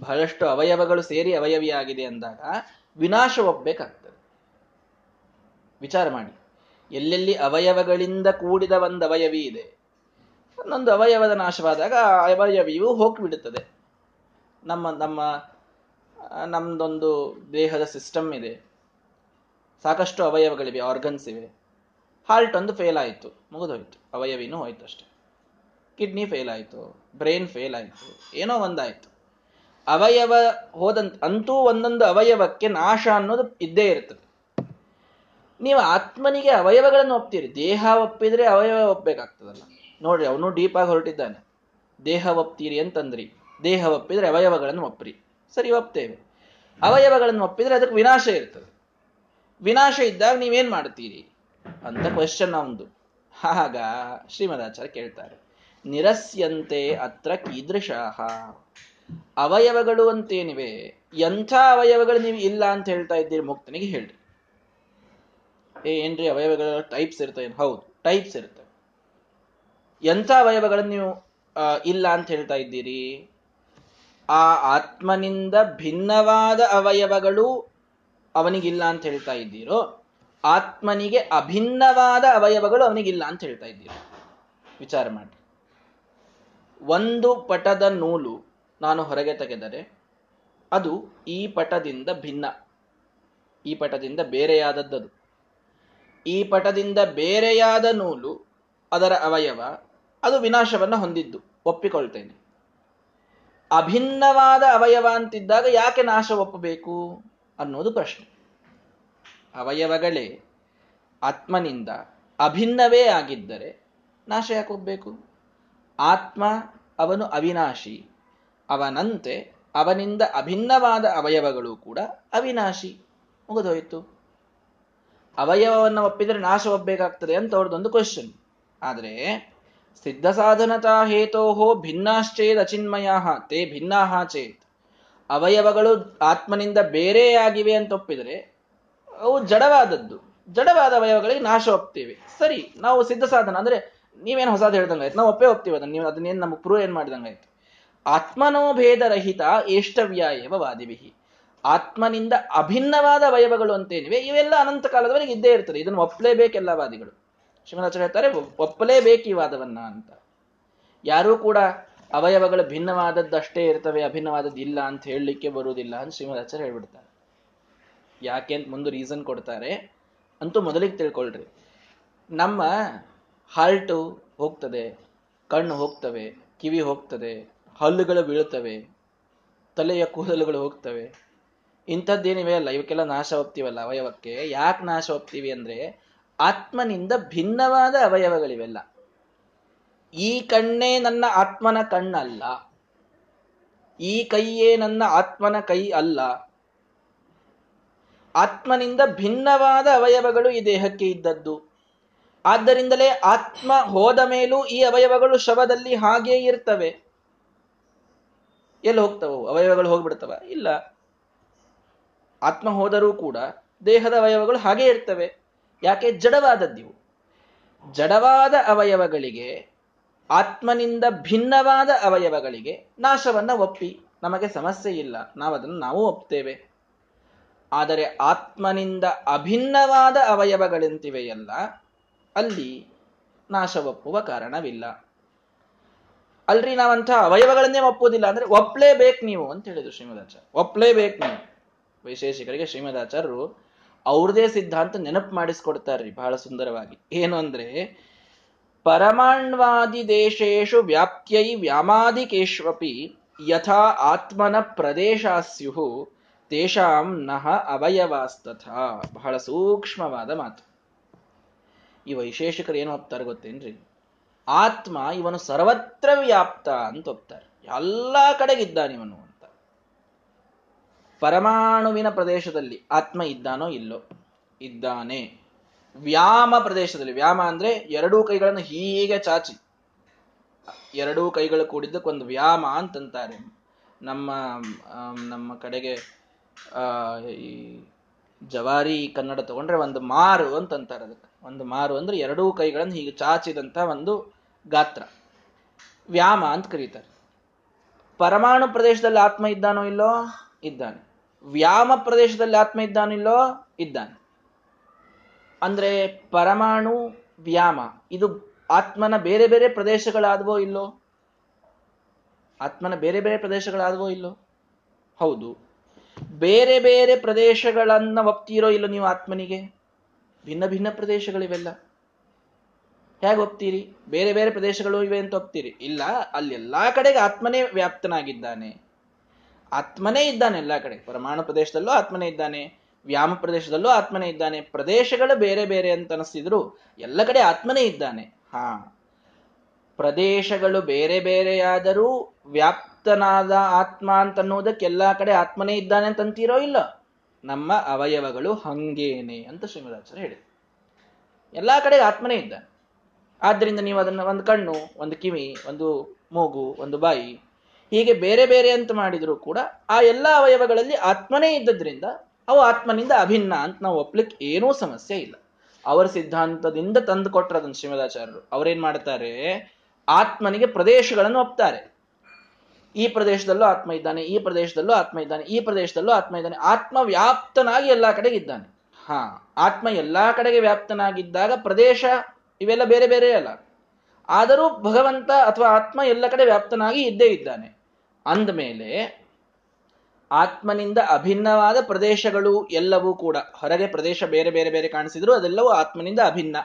ಬಹಳಷ್ಟು ಅವಯವಗಳು ಸೇರಿ ಅವಯವಿ ಆಗಿದೆ ಅಂದಾಗ ವಿನಾಶ ಒಪ್ಪಬೇಕಾಗ್ತದೆ ವಿಚಾರ ಮಾಡಿ. ಎಲ್ಲೆಲ್ಲಿ ಅವಯವಗಳಿಂದ ಕೂಡಿದ ಒಂದು ಅವಯವಿ ಇದೆ. ಒಂದೊಂದು ಅವಯವದ ನಾಶವಾದಾಗ ಆ ಅವಯವಿಯು ಹೋಗಿಬಿಡುತ್ತದೆ. ನಮ್ಮ ನಮ್ಮ ನಮ್ದೊಂದು ದೇಹದ ಸಿಸ್ಟಮ್ ಇದೆ. ಸಾಕಷ್ಟು ಅವಯವಗಳಿವೆ ಆರ್ಗನ್ಸ್ ಇವೆ. ಹಾರ್ಟ್ ಒಂದು ಫೇಲ್ ಆಯಿತು, ಮುಗಿದೋಯ್ತು. ಅವಯವಿನೂ ಹೋಯ್ತು ಅಷ್ಟೆ. ಕಿಡ್ನಿ ಫೇಲ್ ಆಯಿತು ಬ್ರೈನ್ ಫೇಲ್ ಆಯಿತು, ಏನೋ ಒಂದಾಯಿತು. ಅವಯವ ಹೋದಂತ, ಅಂತೂ ಒಂದೊಂದು ಅವಯವಕ್ಕೆ ನಾಶ ಅನ್ನೋದು ಇದ್ದೇ ಇರ್ತದೆ. ನೀವು ಆತ್ಮನಿಗೆ ಅವಯವಗಳನ್ನು ಒಪ್ತೀರಿ. ದೇಹ ಒಪ್ಪಿದ್ರೆ ಅವಯವ ಒಪ್ಪಬೇಕಾಗ್ತದಲ್ಲ ನೋಡ್ರಿ, ಅವನು ಡೀಪ್ ಆಗಿ ಹೊರಟಿದ್ದಾನೆ. ದೇಹ ಒಪ್ತೀರಿ ಅಂತಂದ್ರಿ. ದೇಹ ಒಪ್ಪಿದ್ರೆ ಅವಯವಗಳನ್ನು ಒಪ್ಪ್ರಿ. ಸರಿ, ಒಪ್ತೇವೆ. ಅವಯವಗಳನ್ನು ಒಪ್ಪಿದ್ರೆ ಅದಕ್ಕೆ ವಿನಾಶ ಇರ್ತದೆ. ವಿನಾಶ ಇದ್ದಾಗ ನೀವೇನ್ ಮಾಡ್ತೀರಿ ಅಂತ ಕ್ವಶನ್ ಒಂದು. ಆಗ ಶ್ರೀಮದಾಚಾರ್ಯ ಕೇಳ್ತಾರೆ. ನಿರಸ್ಯಂತೆ ಅತ್ರ ಕೀದೃಶಾಹ. ಅವಯವಗಳು ಅಂತೇನಿವೆ? ಎಂಥ ಅವಯವಗಳು ನೀವು ಇಲ್ಲ ಅಂತ ಹೇಳ್ತಾ ಇದ್ದೀರಿ ಮುಕ್ತನಿಗೆ ಹೇಳ್ರಿ. ಏನ್ರಿ ಅವಯವಗಳ ಟೈಪ್ಸ್ ಇರ್ತವೆ ಹೌದು ಟೈಪ್ಸ್ ಇರುತ್ತೆ. ಎಂಥ ಅವಯವಗಳನ್ನು ನೀವು ಇಲ್ಲ ಅಂತ ಹೇಳ್ತಾ ಇದ್ದೀರಿ? ಆ ಆತ್ಮನಿಂದ ಭಿನ್ನವಾದ ಅವಯವಗಳು ಅವನಿಗಿಲ್ಲ ಅಂತ ಹೇಳ್ತಾ ಇದ್ದೀರೋ, ಆತ್ಮನಿಗೆ ಅಭಿನ್ನವಾದ ಅವಯವಗಳು ಅವನಿಗಿಲ್ಲ ಅಂತ ಹೇಳ್ತಾ ಇದ್ದೀರಿ. ವಿಚಾರ ಮಾಡಿ. ಒಂದು ಪಟದ ನೂಲು ನಾನು ಹೊರಗೆ ತೆಗೆದರೆ ಅದು ಈ ಪಟದಿಂದ ಭಿನ್ನ. ಈ ಪಟದಿಂದ ಬೇರೆಯಾದದ್ದದು. ಈ ಪಟದಿಂದ ಬೇರೆಯಾದ ನೂಲು ಅದರ ಅವಯವ ಅದು ವಿನಾಶವನ್ನು ಹೊಂದಿದ್ದು. ಒಪ್ಪಿಕೊಳ್ತೇನೆ. ಅಭಿನ್ನವಾದ ಅವಯವ ಅಂತಿದ್ದಾಗ ಯಾಕೆ ನಾಶ ಒಪ್ಪಬೇಕು ಅನ್ನೋದು ಪ್ರಶ್ನೆ. ಅವಯವಗಳೇ ಆತ್ಮನಿಂದ ಅಭಿನ್ನವೇ ಆಗಿದ್ದರೆ ನಾಶ ಯಾಕೆ ಹೋಗ್ಬೇಕು ಆತ್ಮ ಅವನು ಅವಿನಾಶಿ, ಅವನಂತೆ ಅವನಿಂದ ಅಭಿನ್ನವಾದ ಅವಯವಗಳು ಕೂಡ ಅವಿನಾಶಿ. ಮುಗಿದೋಯ್ತು. ಅವಯವವನ್ನು ಒಪ್ಪಿದರೆ ನಾಶ ಒಪ್ಪಬೇಕಾಗ್ತದೆ ಅಂತ ಅವ್ರದ್ದೊಂದು ಕ್ವಶನ್ ಆದರೆ ಸಿದ್ಧ ಸಾಧನತಾ ಹೇತೋಹೋ ಭಿನ್ನಾಶ್ಚೇದ್ ಅಚಿನ್ಮಯ ತೇ ಭಿನ್ನಾಹ ಚೇತ್. ಅವಯವಗಳು ಆತ್ಮನಿಂದ ಬೇರೆಯಾಗಿವೆ ಅಂತ ಒಪ್ಪಿದರೆ, ಅವು ಜಡವಾದದ್ದು. ಜಡವಾದ ಅವಯವಗಳಿಗೆ ನಾಶ ಒಪ್ತೇವೆ. ಸರಿ, ನಾವು ಸಿದ್ಧ ಸಾಧನ ಅಂದ್ರೆ ನೀವೇನು ಹೊಸದು ಹೇಳ್ದಂಗಾಯ್ತು ನಾವು ಒಪ್ಪೇ ಒಪ್ತೀವಿ ಅದನ್ನ, ನೀವು ಅದನ್ನೇನು ನಮಗೆ ಪ್ರೂವ್ ಏನ್ ಮಾಡಿದಂಗಾಯ್ತು ಆತ್ಮನೋಭೇದರಹಿತ ಏಷ್ಟವ್ಯ ಏವ ವಾದಿವಿಹಿ. ಆತ್ಮನಿಂದ ಅಭಿನ್ನವಾದ ಅವಯವಗಳು ಅಂತೇನಿವೆ, ಇವೆಲ್ಲ ಅನಂತ ಕಾಲದವರೆಗೆ ಇದ್ದೇ ಇರ್ತದೆ. ಇದನ್ನು ಒಪ್ಪಲೇಬೇಕೆಲ್ಲ ವಾದಿಗಳು. ಶಿವನಾಚಾರ್ಯ ಹೇಳ್ತಾರೆ ಒಪ್ಪಲೇಬೇಕು ಈ ವಾದವನ್ನ ಅಂತ. ಯಾರೂ ಕೂಡ ಅವಯವಗಳು ಭಿನ್ನವಾದದ್ದಷ್ಟೇ ಇರ್ತವೆ, ಅಭಿನ್ನವಾದದ್ದು ಇಲ್ಲ ಅಂತ ಹೇಳಲಿಕ್ಕೆ ಬರುವುದಿಲ್ಲ ಅಂತ ಶ್ರೀಮದಾಚಾರ್ಯ ಹೇಳ್ಬಿಡ್ತಾರೆ. ಯಾಕೆ ಅಂತ ಮುಂದೆ ರೀಸನ್ ಕೊಡ್ತಾರೆ. ಅಂತೂ ಮೊದಲಿಗೆ ತಿಳ್ಕೊಳ್ರಿ. ನಮ್ಮ ಹಾರ್ಟು ಹೋಗ್ತದೆ, ಕಣ್ಣು ಹೋಗ್ತವೆ, ಕಿವಿ ಹೋಗ್ತದೆ, ಹಲ್ಲುಗಳು ಬೀಳುತ್ತವೆ ತಲೆಯ ಕೂದಲುಗಳು ಹೋಗ್ತವೆ ಇಂಥದ್ದೇನಿವೆ ಅಲ್ಲ, ಇವಕ್ಕೆಲ್ಲ ನಾಶ ಹೋಗ್ತೀವಲ್ಲ ಅವಯವಕ್ಕೆ. ಯಾಕೆ ನಾಶ ಹೋಗ್ತೀವಿ ಅಂದ್ರೆ, ಆತ್ಮನಿಂದ ಭಿನ್ನವಾದ ಅವಯವಗಳಿವೆಲ್ಲ. ಈ ಕಣ್ಣೇ ನನ್ನ ಆತ್ಮನ ಕಣ್ಣಲ್ಲ. ಈ ಕೈಯೇ ನನ್ನ ಆತ್ಮನ ಕೈ ಅಲ್ಲ. ಆತ್ಮನಿಂದ ಭಿನ್ನವಾದ ಅವಯವಗಳು ಈ ದೇಹಕ್ಕೆ ಇದ್ದದ್ದು. ಆದ್ದರಿಂದಲೇ ಆತ್ಮ ಹೋದ ಮೇಲೂ ಈ ಅವಯವಗಳು ಶವದಲ್ಲಿ ಹಾಗೇ ಇರ್ತವೆ. ಎಲ್ಲಿ ಹೋಗ್ತವೋ ಅವಯವಗಳು ಹೋಗ್ಬಿಡ್ತವ? ಇಲ್ಲ. ಆತ್ಮ ಹೋದರೂ ಕೂಡ ದೇಹದ ಅವಯವಗಳು ಹಾಗೇ ಇರ್ತವೆ. ಯಾಕೆ? ಜಡವಾದದ್ದಿವು ಜಡವಾದ ಅವಯವಗಳಿಗೆ, ಆತ್ಮನಿಂದ ಭಿನ್ನವಾದ ಅವಯವಗಳಿಗೆ ನಾಶವನ್ನ ಒಪ್ಪಿ. ನಮಗೆ ಸಮಸ್ಯೆ ಇಲ್ಲ. ನಾವು ಅದನ್ನು ನಾವು ಒಪ್ತೇವೆ. ಆದರೆ ಆತ್ಮನಿಂದ ಅಭಿನ್ನವಾದ ಅವಯವಗಳಂತಿವೆಯಲ್ಲ, ಅಲ್ಲಿ ನಾಶ ಒಪ್ಪುವ ಕಾರಣವಿಲ್ಲ. ಅಲ್ರಿ ನಾವಂತಹ ಅವಯವಗಳನ್ನೇ ಒಪ್ಪುವುದಿಲ್ಲ ಅಂದ್ರೆ ಒಪ್ಲೇಬೇಕು ನೀವು ಅಂತ ಹೇಳಿದ್ರು ಶ್ರೀಮದಾಚಾರ್ಯ ಒಪ್ಲೇಬೇಕು ನೀವು. ವೈಶೇಷಿಕರಿಗೆ ಶ್ರೀಮದಾಚಾರ್ಯರು ಅವ್ರದೇ ಸಿದ್ಧಾಂತ ನೆನಪು ಮಾಡಿಸ್ಕೊಡ್ತಾರ್ರಿ ಬಹಳ ಸುಂದರವಾಗಿ. ಏನು ಅಂದ್ರೆ, ಪರಮಾಣ್ವಾದಿ ದೇಶೇಶು ವ್ಯಾಪ್ತಿಯೈ ವ್ಯಾಮಾದಿಕೇಶ್ವಪಿ ಯಥಾ ಆತ್ಮನ ಪ್ರದೇಶಾಸ್ಯು ತೇಷಾಂ ನಹ ಅವಯವಾಸ್ತಥ. ಬಹಳ ಸೂಕ್ಷ್ಮವಾದ ಮಾತು. ಈ ವೈಶೇಷಿಕರು ಏನು ಒಪ್ತಾರೆ ಗೊತ್ತೇನ್ರಿ? ಆತ್ಮ ಇವನು ಸರ್ವತ್ರ ವ್ಯಾಪ್ತ ಅಂತ ಒಪ್ತಾರೆ. ಎಲ್ಲಾ ಕಡೆಗಿದ್ದಾನೆ ಇವನು. ಅಂತ ಪರಮಾಣುವಿನ ಪ್ರದೇಶದಲ್ಲಿ ಆತ್ಮ ಇದ್ದಾನೋ ಇಲ್ಲೋ? ಇದ್ದಾನೆ. ವ್ಯಾಮ ಪ್ರದೇಶದಲ್ಲಿ. ವ್ಯಾಮ ಅಂದ್ರೆ ಎರಡೂ ಕೈಗಳನ್ನು ಹೀಗೆ ಚಾಚಿ. ಎರಡೂ ಕೈಗಳು ಕೂಡಿದ್ದಕ್ಕೊಂದು ವ್ಯಾಮ ಅಂತಂತಾರೆ. ನಮ್ಮ ನಮ್ಮ ಕಡೆಗೆ ಈ ಜವಾರಿ ಕನ್ನಡ ತಗೊಂಡ್ರೆ ಒಂದು ಮಾರು ಅಂತಂತಾರೆ ಅದಕ್ಕೆ. ಒಂದು ಮಾರು ಅಂದ್ರೆ ಎರಡೂ ಕೈಗಳನ್ನು ಹೀಗೆ ಚಾಚಿದಂತ ಒಂದು ಗಾತ್ರ. ವ್ಯಾಮ ಅಂತ ಕರೀತಾರೆ. ಪರಮಾಣು ಪ್ರದೇಶದಲ್ಲಿ ಆತ್ಮ ಇದ್ದಾನೋ ಇಲ್ಲೋ? ಇದ್ದಾನೆ. ವ್ಯಾಮ ಪ್ರದೇಶದಲ್ಲಿ ಆತ್ಮ ಇದ್ದಾನಿಲ್ಲೋ ಇದ್ದಾನೆ. ಅಂದ್ರೆ ಪರಮಾಣು ವ್ಯಾಮ, ಇದು ಆತ್ಮನ ಬೇರೆ ಬೇರೆ ಪ್ರದೇಶಗಳಾದವೋ ಇಲ್ಲೋ? ಆತ್ಮನ ಬೇರೆ ಬೇರೆ ಪ್ರದೇಶಗಳಾದವೋ ಇಲ್ಲೋ? ಹೌದು. ಬೇರೆ ಬೇರೆ ಪ್ರದೇಶಗಳನ್ನ ಒಪ್ತೀರೋ ಇಲ್ಲೋ ನೀವು ಆತ್ಮನಿಗೆ? ಭಿನ್ನ ಭಿನ್ನ ಪ್ರದೇಶಗಳಿವೆಲ್ಲ. ಹೇಗೆ ಒಪ್ತೀರಿ? ಬೇರೆ ಬೇರೆ ಪ್ರದೇಶಗಳು ಇವೆ ಅಂತ ಒಪ್ತೀರಿ? ಇಲ್ಲ ಅಲ್ಲೆಲ್ಲಾ ಕಡೆಗೆ ಆತ್ಮನೇ ವ್ಯಾಪ್ತನಾಗಿದ್ದಾನೆ. ಆತ್ಮನೇ ಇದ್ದಾನೆ ಎಲ್ಲ ಕಡೆ. ಪರಮಾಣು ಪ್ರದೇಶದಲ್ಲೂ ಆತ್ಮನೇ ಇದ್ದಾನೆ, ವ್ಯಾಮ ಪ್ರದೇಶದಲ್ಲೂ ಆತ್ಮನೇ ಇದ್ದಾನೆ, ಪ್ರದೇಶಗಳು ಬೇರೆ ಬೇರೆ ಅಂತ ಅನಿಸ್ತಿದ್ರು ಎಲ್ಲ ಕಡೆ ಆತ್ಮನೇ ಇದ್ದಾನೆ. ಹಾ. ಪ್ರದೇಶಗಳು ಬೇರೆ ಬೇರೆಯಾದರೂ ವ್ಯಾಪ್ತನಾದ ಆತ್ಮ ಅಂತನ್ನುವುದಕ್ಕೆ ಎಲ್ಲ ಕಡೆ ಆತ್ಮನೇ ಇದ್ದಾನೆ ಅಂತ ಅಂತೀರೋ ಇಲ್ಲ? ನಮ್ಮ ಅವಯವಗಳು ಹಂಗೇನೆ ಅಂತ ಶ್ರೀಮದಾಚಾರ್ಯ ಹೇಳಿದರು. ಎಲ್ಲ ಕಡೆ ಆತ್ಮನೇ ಇದ್ದಾನೆ. ಆದ್ದರಿಂದ ನೀವು ಅದನ್ನು ಒಂದು ಕಣ್ಣು, ಒಂದು ಕಿವಿ, ಒಂದು ಮೂಗು, ಒಂದು ಬಾಯಿ ಹೀಗೆ ಬೇರೆ ಬೇರೆ ಅಂತ ಮಾಡಿದರೂ ಕೂಡ ಆ ಎಲ್ಲ ಅವಯವಗಳಲ್ಲಿ ಆತ್ಮನೇ ಇದ್ದದ್ರಿಂದ ಅವು ಆತ್ಮನಿಂದ ಅಭಿನ್ನ ಅಂತ ನಾವು ಒಪ್ಲಿಕ್ಕೆ ಏನೂ ಸಮಸ್ಯೆ ಇಲ್ಲ. ಅವರ ಸಿದ್ಧಾಂತದಿಂದ ತಂದು ಕೊಟ್ಟರದನ್ನು ಶ್ರೀಮದಾಚಾರ್ಯರು. ಅವರೇನ್ ಮಾಡ್ತಾರೆ? ಆತ್ಮನಿಗೆ ಪ್ರದೇಶಗಳನ್ನು ಒಪ್ತಾರೆ. ಈ ಪ್ರದೇಶದಲ್ಲೂ ಆತ್ಮ ಇದ್ದಾನೆ, ಈ ಪ್ರದೇಶದಲ್ಲೂ ಆತ್ಮ ಇದ್ದಾನೆ, ಈ ಪ್ರದೇಶದಲ್ಲೂ ಆತ್ಮ ಇದ್ದಾನೆ. ಆತ್ಮ ವ್ಯಾಪ್ತನಾಗಿ ಎಲ್ಲಾ ಕಡೆಗೆ ಇದ್ದಾನೆ. ಹಾ, ಆತ್ಮ ಎಲ್ಲಾ ಕಡೆಗೆ ವ್ಯಾಪ್ತನಾಗಿದ್ದಾಗ ಪ್ರದೇಶ ಇವೆಲ್ಲ ಬೇರೆ ಬೇರೆ ಅಲ್ಲ. ಆದರೂ ಭಗವಂತ ಅಥವಾ ಆತ್ಮ ಎಲ್ಲ ಕಡೆ ವ್ಯಾಪ್ತನಾಗಿ ಇದ್ದೇ ಇದ್ದಾನೆ. ಅಂದಮೇಲೆ ಆತ್ಮನಿಂದ ಅಭಿನ್ನವಾದ ಪ್ರದೇಶಗಳು ಎಲ್ಲವೂ ಕೂಡ, ಹೊರಗೆ ಪ್ರದೇಶ ಬೇರೆ ಬೇರೆ ಬೇರೆ ಕಾಣಿಸಿದ್ರು ಅದೆಲ್ಲವೂ ಆತ್ಮನಿಂದ ಅಭಿನ್ನ.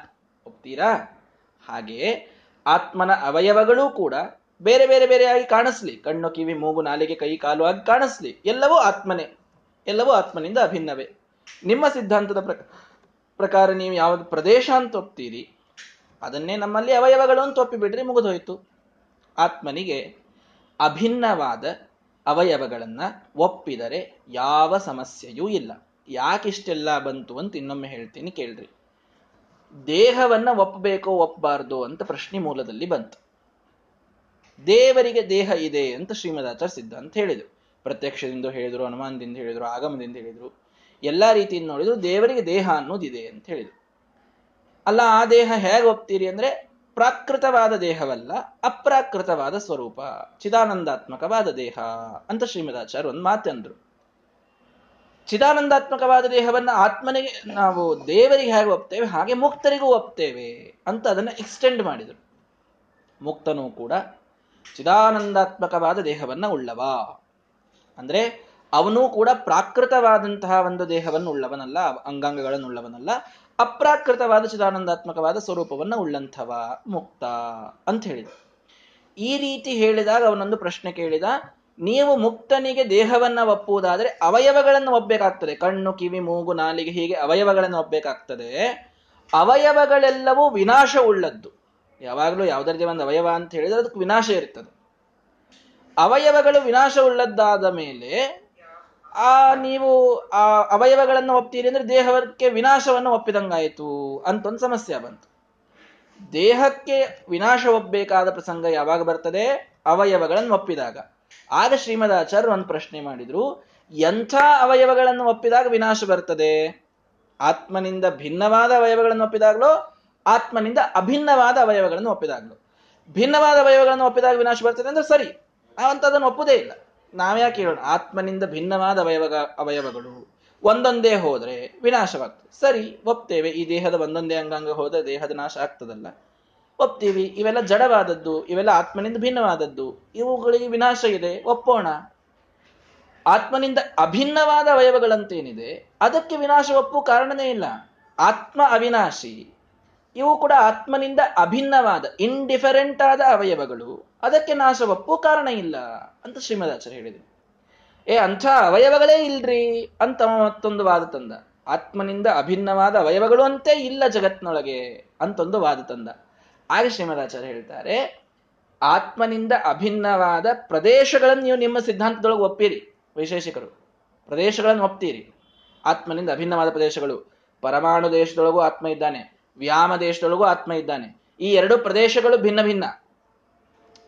ಒಪ್ತೀರಾ? ಹಾಗೆ ಆತ್ಮನ ಅವಯವಗಳೂ ಕೂಡ ಬೇರೆ ಬೇರೆ ಬೇರೆಯಾಗಿ ಕಾಣಿಸ್ಲಿ. ಕಣ್ಣು, ಕಿವಿ, ಮೂಗು, ನಾಲಿಗೆ, ಕೈ, ಕಾಲು ಆಗಿ ಕಾಣಿಸ್ಲಿ. ಎಲ್ಲವೂ ಆತ್ಮನೇ. ಎಲ್ಲವೂ ಆತ್ಮನಿಂದ ಅಭಿನ್ನವೇ. ನಿಮ್ಮ ಸಿದ್ಧಾಂತದ ಪ್ರಕಾರ ನೀವು ಯಾವುದು ಪ್ರದೇಶ ಅಂತ ಒಪ್ತೀರಿ, ಅದನ್ನೇ ನಮ್ಮಲ್ಲಿ ಅವಯವಗಳು ಅಂತ ಒಪ್ಪಿಬಿಡ್ರಿ ಮುಗಿದೋಯ್ತು. ಆತ್ಮನಿಗೆ ಅಭಿನ್ನವಾದ ಅವಯವಗಳನ್ನ ಒಪ್ಪಿದರೆ ಯಾವ ಸಮಸ್ಯೆಯೂ ಇಲ್ಲ. ಯಾಕಿಷ್ಟೆಲ್ಲ ಬಂತು ಅಂತ ಇನ್ನೊಮ್ಮೆ ಹೇಳ್ತೀನಿ, ಕೇಳ್ರಿ. ದೇಹವನ್ನ ಒಪ್ಪಬೇಕೋ ಒಪ್ಪಬಾರ್ದು ಅಂತ ಪ್ರಶ್ನೆ ಮೂಲದಲ್ಲಿ ಬಂತು. ದೇವರಿಗೆ ದೇಹ ಇದೆ ಅಂತ ಶ್ರೀಮದಾಚಾರ್ಯ ಅಂತ ಹೇಳಿದರು. ಪ್ರತ್ಯಕ್ಷದಿಂದ ಹೇಳಿದ್ರು ಅನುಮಾನದಿಂದ ಹೇಳಿದ್ರು, ಆಗಮದಿಂದ ಹೇಳಿದ್ರು. ಎಲ್ಲಾ ರೀತಿಯಿಂದ ನೋಡಿದ್ರು ದೇವರಿಗೆ ದೇಹ ಅನ್ನೋದಿದೆ ಅಂತ ಹೇಳಿದ್ರು. ಅಲ್ಲ, ಆ ದೇಹ ಹೇಗೆ ಒಪ್ತೀರಿ ಅಂದ್ರೆ ಪ್ರಾಕೃತವಾದ ದೇಹವಲ್ಲ, ಅಪ್ರಾಕೃತವಾದ ಸ್ವರೂಪ, ಚಿದಾನಂದಾತ್ಮಕವಾದ ದೇಹ ಅಂತ ಶ್ರೀಮದಾಚಾರ್ಯ ಒಂದು ಮಾತಂದ್ರು ಚಿದಾನಂದಾತ್ಮಕವಾದ ದೇಹವನ್ನ ಆತ್ಮನಿಗೆ ನಾವು ದೇವರಿಗೆ ಹೇಗೆ ಒಪ್ತೇವೆ, ಹಾಗೆ ಮುಕ್ತರಿಗೂ ಒಪ್ತೇವೆ ಅಂತ ಅದನ್ನ ಎಕ್ಸ್ಟೆಂಡ್ ಮಾಡಿದರು. ಮುಕ್ತನೂ ಕೂಡ ಚಿದಾನಂದಾತ್ಮಕವಾದ ದೇಹವನ್ನ ಉಳ್ಳವ. ಅಂದ್ರೆ ಅವನು ಕೂಡ ಪ್ರಾಕೃತವಾದಂತಹ ಒಂದು ದೇಹವನ್ನು ಉಳ್ಳವನಲ್ಲ ಅಂಗಾಂಗಗಳನ್ನು ಉಳ್ಳವನಲ್ಲ ಅಪ್ರಾಕೃತವಾದ ಚಿದಾನಂದಾತ್ಮಕವಾದ ಸ್ವರೂಪವನ್ನು ಉಳ್ಳಂಥವ, ಮುಕ್ತ ಅಂತ ಹೇಳಿದ. ಈ ರೀತಿ ಹೇಳಿದಾಗ ಅವನೊಂದು ಪ್ರಶ್ನೆ ಕೇಳಿದ, ನೀವು ಮುಕ್ತನಿಗೆ ದೇಹವನ್ನ ಒಪ್ಪುವುದಾದರೆ ಅವಯವಗಳನ್ನು ಒಪ್ಪಬೇಕಾಗ್ತದೆ ಕಣ್ಣು, ಕಿವಿ, ಮೂಗು, ನಾಲಿಗೆ ಹೀಗೆ ಅವಯವಗಳನ್ನು ಒಪ್ಪಬೇಕಾಗ್ತದೆ ಅವಯವಗಳೆಲ್ಲವೂ ವಿನಾಶ ಉಳ್ಳದ್ದು. ಯಾವಾಗಲೂ ಯಾವುದರದೇ ಒಂದು ಅವಯವ ಅಂತ ಹೇಳಿದ್ರೆ ಅದಕ್ಕೆ ವಿನಾಶ ಇರ್ತದೆ. ಅವಯವಗಳು ವಿನಾಶ ಉಳ್ಳದ್ದಾದ ಮೇಲೆ ಆ, ನೀವು, ಆ, ಅವಯವಗಳನ್ನು ಒಪ್ತೀರಿ ಅಂದ್ರೆ ದೇಹಕ್ಕೆ ವಿನಾಶವನ್ನು ಒಪ್ಪಿದಂಗಾಯಿತು ಅಂತ ಒಂದು ಸಮಸ್ಯೆ ಬಂತು. ದೇಹಕ್ಕೆ ವಿನಾಶ ಒಪ್ಪಬೇಕಾದ ಪ್ರಸಂಗ ಯಾವಾಗ ಬರ್ತದೆ? ಅವಯವಗಳನ್ನು ಒಪ್ಪಿದಾಗ. ಆಗ ಶ್ರೀಮದಾಚಾರ್ಯ ಒಂದು ಪ್ರಶ್ನೆ ಮಾಡಿದ್ರು, ಎಂಥ ಅವಯವಗಳನ್ನು ಒಪ್ಪಿದಾಗ ವಿನಾಶ ಬರ್ತದೆ? ಆತ್ಮನಿಂದ ಭಿನ್ನವಾದ ಅವಯವಗಳನ್ನು ಒಪ್ಪಿದಾಗಲೋ? ಆತ್ಮನಿಂದ ಅಭಿನ್ನವಾದ ಅವಯವಗಳನ್ನು ಒಪ್ಪಿದಾಗಲೋ? ಭಿನ್ನವಾದ ಅವಯವಗಳನ್ನು ಒಪ್ಪಿದಾಗ ವಿನಾಶ ಬರ್ತದೆ ಅಂದ್ರೆ ಸರಿ ನಾವಂತದನ್ನು ಒಪ್ಪುದೇ ಇಲ್ಲ. ನಾವ್ಯಾಕೆ ಹೇಳೋಣ? ಆತ್ಮನಿಂದ ಭಿನ್ನವಾದ ಅವಯವ ಅವಯವಗಳು. ಒಂದೊಂದೇ ಹೋದ್ರೆ ವಿನಾಶವಾಗ್ತದೆ. ಸರಿ, ಒಪ್ತೇವೆ, ಈ ದೇಹದ ಒಂದೊಂದೇ ಅಂಗಾಂಗ ಹೋದರೆ ದೇಹದ ನಾಶ ಆಗ್ತದಲ್ಲ. ಒಪ್ತೀವಿ, ಇವೆಲ್ಲ ಜಡವಾದದ್ದು, ಇವೆಲ್ಲ ಆತ್ಮನಿಂದ ಭಿನ್ನವಾದದ್ದು. ಇವುಗಳಿಗೆ ವಿನಾಶ ಇದೆ, ಒಪ್ಪೋಣ. ಆತ್ಮನಿಂದ ಅಭಿನ್ನವಾದ ಅವಯವಗಳಂತೇನಿದೆ, ಅದಕ್ಕೆ ವಿನಾಶ ಒಪ್ಪು ಕಾರಣನೇ ಇಲ್ಲ. ಆತ್ಮ ಅವಿನಾಶಿ. ಇವು ಕೂಡ ಆತ್ಮನಿಂದ ಅಭಿನ್ನವಾದ ಇಂಡಿಫರೆಂಟ್ ಆದ ಅವಯವಗಳು. ಅದಕ್ಕೆ ನಾಶ ಒಪ್ಪು ಕಾರಣ ಇಲ್ಲ ಅಂತ ಶ್ರೀಮದಾಚಾರ್ಯ ಹೇಳಿದರು. ಏ, ಅಂಥ ಅವಯವಗಳೇ ಇಲ್ರಿ ಅಂತ ಮತ್ತೊಂದು ವಾದ ತಂದ. ಆತ್ಮನಿಂದ ಅಭಿನ್ನವಾದ ಅವಯವಗಳು ಅಂತೇ ಇಲ್ಲ ಜಗತ್ನೊಳಗೆ ಅಂತೊಂದು ವಾದ ತಂದ. ಆಗ ಶ್ರೀಮದಾಚಾರ್ಯ ಹೇಳ್ತಾರೆ, ಆತ್ಮನಿಂದ ಅಭಿನ್ನವಾದ ಪ್ರದೇಶಗಳನ್ನು ನೀವು ನಿಮ್ಮ ಸಿದ್ಧಾಂತದೊಳಗೆ ಒಪ್ಪಿರಿ, ವೈಶೇಷಿಕರು. ಪ್ರದೇಶಗಳನ್ನು ಒಪ್ತೀರಿ. ಆತ್ಮನಿಂದ ಅಭಿನ್ನವಾದ ಪ್ರದೇಶಗಳು. ಪರಮಾಣು ದೇಶದೊಳಗೂ ಆತ್ಮ ಇದ್ದಾನೆ. ವ್ಯಾಮ ದೇಶದೊಳಗೂ ಆತ್ಮ ಇದ್ದಾನೆ. ಈ ಎರಡು ಪ್ರದೇಶಗಳು ಭಿನ್ನ ಭಿನ್ನ.